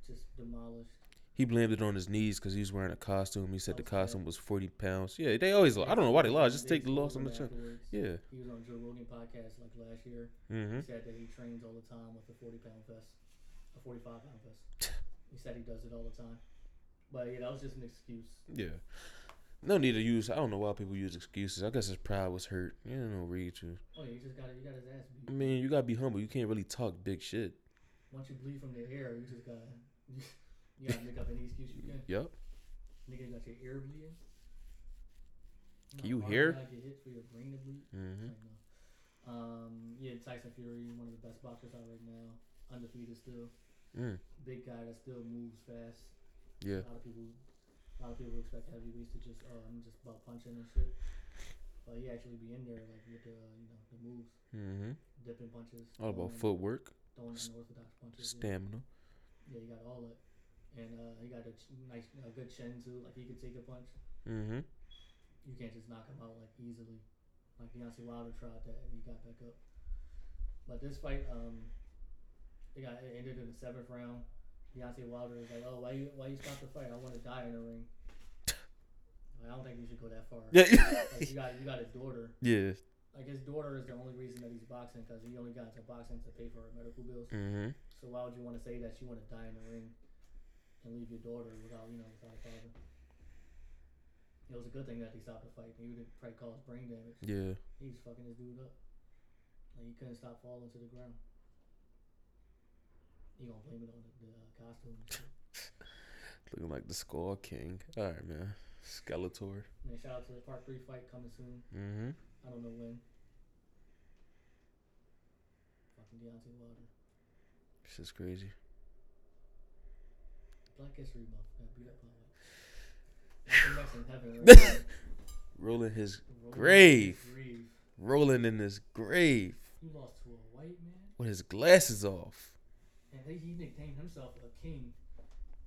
Just demolished. He blamed it on his knees because he was wearing a costume. He said the That was bad. costume was forty pounds. Yeah, they always. I don't know why they lie. Just take the loss on the chin. Yeah. He was on Joe Rogan podcast like last year. Mm-hmm. He said that he trains all the time with a 40 pound vest, a 45 pound vest. he said he does it all the time. But yeah, that was just an excuse. Yeah. No need to use. I don't know why people use excuses. I guess his pride was hurt. You don't know read to. Oh, yeah, you just got you got his ass beat. I mean, you gotta be humble. You can't really talk big shit. Once you bleed from the ear, you just gotta you gotta make up any excuse you can. Yup. Nigga got your ear bleeding. Can you hear? gotta get hit for your brain to bleed? Mm-hmm. Like. Um, yeah, Tyson Fury, one of the best boxers out right now, undefeated still. Mm. Big guy that still moves fast. Yeah. A lot of people, a lot of people expect heavyweights to just, oh, I'm just about punching and shit. But he actually be in there like with the, you know, the moves, Mm-hmm. dipping punches. All about throwing- footwork, Throwing unorthodox punches. Stamina. yeah, he got all that, and uh, he got a ch- nice, a good chin too. Like he could take a punch. Mm-hmm. You can't just knock him out like easily. Like Deontay Wilder tried that and he got back up. But this fight, um, it got it ended in the seventh round. Deontay Wilder was like, "Oh, why you why you stop the fight? I want to die in the ring." Like, I don't think you should go that far. Yeah. Like, you got you got a daughter. yeah. Like his daughter is the only reason that he's boxing because he only got into boxing to pay for her medical bills. Mm-hmm. So why would you want to say that you want to die in the ring and leave your daughter without you know without a father? It was a good thing that he stopped the fight. He would have probably caused brain damage. Yeah. He was fucking this dude up. Like he couldn't stop falling to the ground. He gonna blame it on the, the uh, costume. Looking like the Skull King. All right, man. Skeletor. Man, shout out to the Part Three fight coming soon. Mm-hmm. I don't know when. Fucking Deontay Wilder. This is crazy. Black History Month. Yeah, beat up on it. Malcolm X in Rolling his Rolling grave. grave. rolling in his grave He lost to a white man, with his glasses off. and he, he nicknamed himself a king.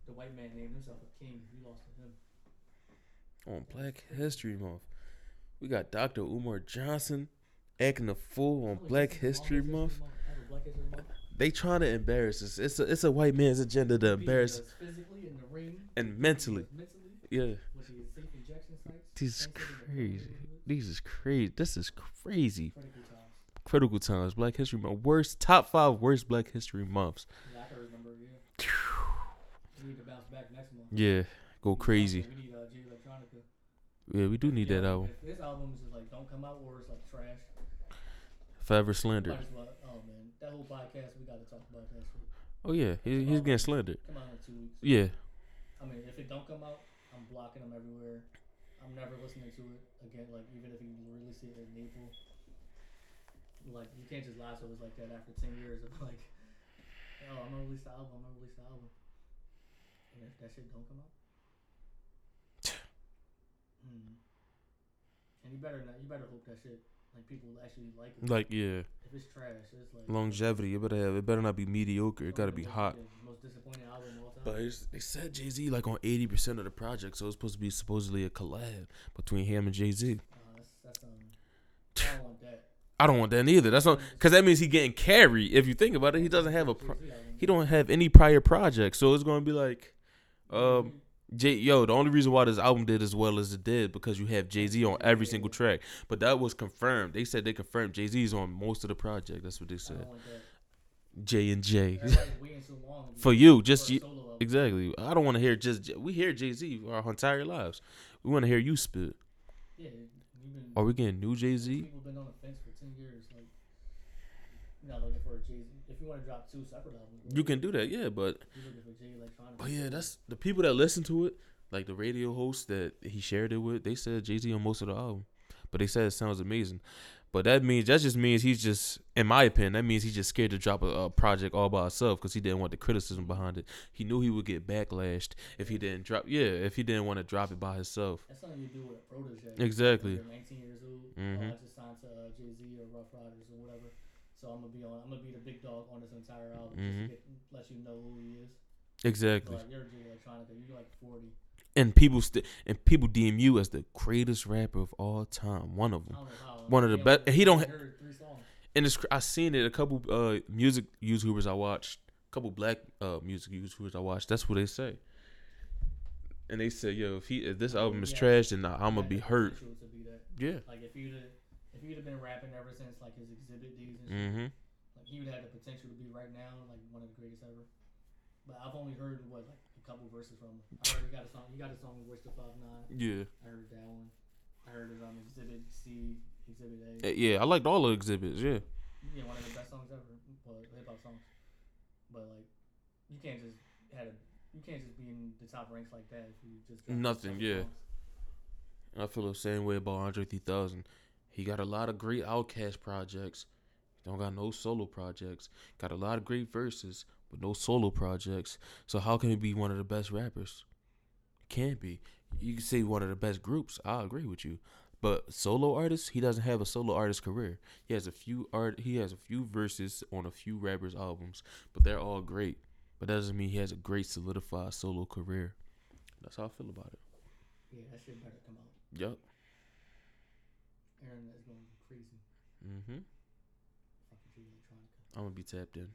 The white man named himself a king. He lost to him. on Black History Month. We got Dr. Umar Johnson acting a fool on Black this History longest Month. Black History Month. They trying to embarrass us. It's a it's a white man's agenda to embarrass us physically in the ring and mentally. mentally Yeah, with the safe injection sites. this is Thanks to the crazy. This is crazy. This is crazy. Critical times. Critical times. Black History Month. Worst top five worst Black History months. Yeah, I can remember. Yeah, we need to bounce back next month. Yeah, go crazy. We need uh. Yeah, we do need Yeah, that album. This album is just like don't come out or it's like trash. Forever slandered. as well, oh man, that whole podcast we got to talk about that shit. Oh yeah, he, he's getting slandered. Come out in two weeks. Yeah, I mean, if it don't come out, I'm blocking him everywhere. I'm never listening to it again. Like even if you release it in April, like you can't just lie to us like that after ten years of like, oh, I'm gonna release the album. I'm gonna release the album. And if that shit don't come out, hmm. And you better not. You better hope that shit like people actually like it. like yeah, if it's trash, it's like longevity. It better have. It better not be mediocre. It gotta be hot. Most disappointing album of all time. But it's, they said Jay Z like on eighty percent of the project, so it's supposed to be supposedly a collab between him and Jay Z. Uh, that's, that's um. I don't want that. I don't want that neither. That's not because that means he getting carried. If you think about it, he doesn't have a pro- he don't have any prior project, so it's gonna be like, um, Jay. Yo, the only reason why this album did as well as it did because you have Jay Z on every single track. But that was confirmed. They said they confirmed Jay Z's on most of the project. That's what they said. Oh, that. J and J. Everybody's waiting so long For you, just for you- solo. Exactly. I don't want to hear just we hear Jay Z our entire lives. We want to hear you spit. Yeah, been. Are we getting new Jay Z? People been on the fence for ten years. Like, you're not looking for a. If you want to drop two separate albums, You can do that, yeah. But You're looking for Jay Electronica. but yeah, that's the people that listen to it, like the radio host that he shared it with. They said Jay Z on most of the album, but they said it sounds amazing. But that means that just means he's just, in my opinion, that means he's just scared to drop a, a project all by himself because he didn't want the criticism behind it. He knew he would get backlashed if he didn't drop. Yeah, if he didn't want to drop it by himself. That's something you do with a protege. Exactly. You're 19 years old. Mhm. Oh, I just signed to uh, Jay Z or Ruff Ryders or whatever. So I'm gonna be on. I'm gonna be the big dog on this entire album. Mhm. Just to get, let you know who he is. Exactly. Like you're Jay Electronica. You're like 40. and people st- and people deem you as the greatest rapper of all time. One of them. don't know how. One of the best- he don't ha- heard three songs. and it's I seen it. A couple uh music YouTubers I watched, a couple black uh music YouTubers I watched. That's what they say. And they said, "Yo, if he if this album is Yeah. trash, then I'm gonna be hurt." be. Yeah. Like if have, if you'd have been rapping ever since like his exhibit days and shit, Mm-hmm. like he would have the potential to be right now like one of the greatest ever. But I've only heard what like a couple verses from him. I heard he got a song. He got a song with Wish Five Nine. Yeah. I heard that one. I heard it on Exhibit C, Exhibit A. Uh, Yeah. I liked all the exhibits. Yeah. Yeah, one of the best songs ever. Well, hip hop songs. But like, you can't just had a. You can't just be in the top ranks like that if you just Nothing, yeah. songs. I feel the same way about Andre 3000. He got a lot of great OutKast projects. Don't got no solo projects. Got a lot of great verses, but no solo projects. So how can he be one of the best rappers? Can't be. You can say one of the best groups. I agree with you. But solo artist, he doesn't have a solo artist career. He has a few art. He has a few verses on a few rappers' albums, but they're all great. But that doesn't mean he has a great solidified solo career. That's how I feel about it. Yeah, that shit better come out. Yup. Internet is going crazy. Mm-hmm. Fucking Jay Electronica. I'm gonna be tapped in.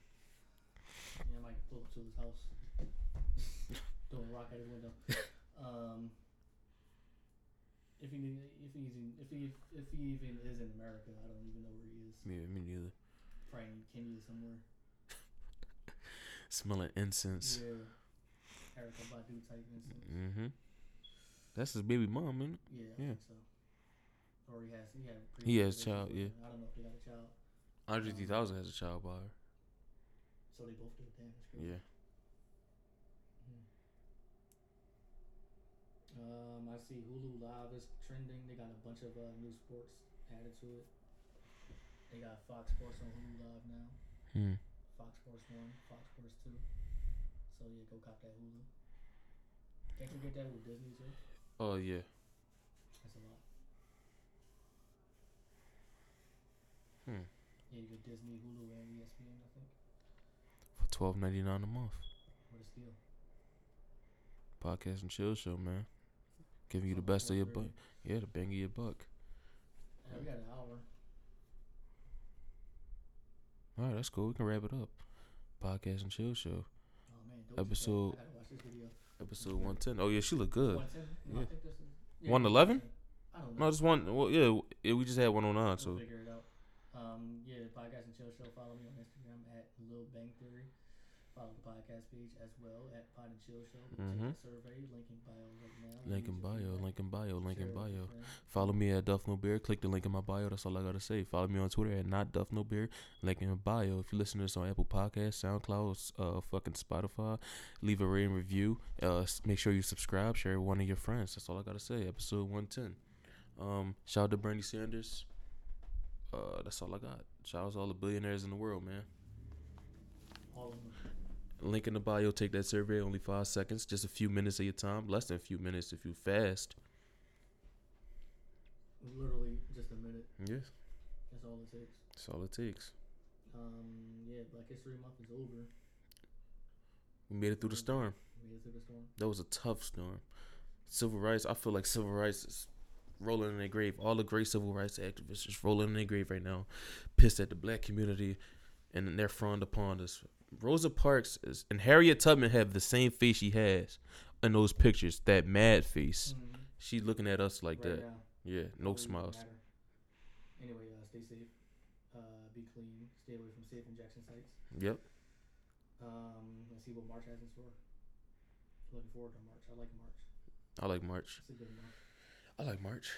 Yeah, I might pull up to his house. Doing a rock at his window. Um, if he if he's in, if he if he even is in America, I don't even know where he is. Yeah, me neither. Probably in Kenya somewhere. Smelling incense. Yeah. Erykah Badu type instance. Mm-hmm. That's his baby mom, man. Yeah, I Yeah. think so. Or he has he had a He has child, yeah. I don't know if they got a child. Andre 3000 has a child by her. So they both do. Damn. Yeah. Mhm. Um, I see Hulu Live is trending. They got a bunch of uh, new sports added to it. They got Fox Sports on Hulu Live now. Hmm. Fox Sports One, Fox Sports Two. So yeah, go cop that Hulu. Can't you get that with Disney too? Oh yeah. That's a lot. Hmm. Yeah, you get Disney, Hulu, and ESPN. I think. For twelve ninety nine a month. What a steal. Podcast and chill show, man. Giving you the best of your buck. Yeah, the bang of your buck. Yeah, we got an hour. All right, that's cool. We can wrap it up. Podcast and chill show. Oh man, dope as fuck. Episode- I gotta watch this video. Episode one ten. Oh yeah, she look good. 110? No, Yeah. I think this is. 111? I don't know. No, just one. Well, yeah, we just had one on nine. We'll So figure it out. Um, yeah, podcast and chill show. Follow me on Instagram at Lil Bang Theory. Follow the podcast page as well at Pod and Chill Show. Mhm. Take the survey. Link in bio right now. link in bio. Link in bio. Link in it with your bio. Follow me at Duff No Beer. Click the link in my bio. That's all I gotta say. Follow me on Twitter at not Duff No Beer. Link in my bio. If you listen to this on Apple Podcasts, SoundCloud, uh, fucking Spotify, leave a rating review. Uh, make sure you subscribe. Share it with one of your friends. That's all I gotta say. Episode one ten. Um, shout out to Bernie Sanders. Uh, that's all I got. Shout out to all the billionaires in the world, man. All of them. Link in the bio. Take that survey. Only five seconds. Just a few minutes of your time. Less than a few minutes if you fast. Literally just a minute. Yes, That's all it takes. that's all it takes. Um, yeah, Black History Month is over. We made it through the storm. Made it through the storm. That was a tough storm. Civil rights, I feel like civil rights is rolling in their grave. All the great civil rights activists is rolling in their grave right now, pissed at the black community, and they're frowned upon us. Rosa Parks is, and Harriet Tubman have the same face she has in those pictures, that mad face. Mhm. She's looking at us like right that. now. Yeah, no smiles. matter. Anyway, uh, stay safe. Uh, be clean. Stay away from safe injection sites. Yep. Um, let's see what March has in store. Looking forward to March. I like March. I like March. It's a good month. I like March.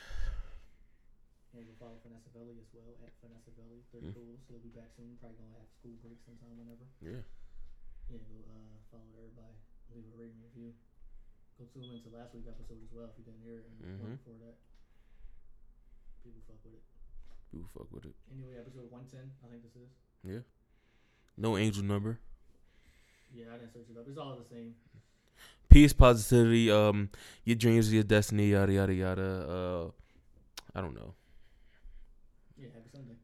And you can follow Vanessa Velli as well at Vanessa Velli. They're Mm. cool, so they'll be back soon. Probably gonna have school break sometime whenever. Yeah. Yeah, go uh, follow everybody. Leave a rating review. Go tune into last week's episode as well if you didn't hear it and Mhm. one before that. People fuck with it. People fuck with it. Anyway, episode one ten, I think this is. Yeah. No angel number. Yeah, I didn't search it up. It's all the same. Peace, positivity, um, your dreams, your destiny, yada yada yada. Uh, I don't know. Yeah, happy Sunday.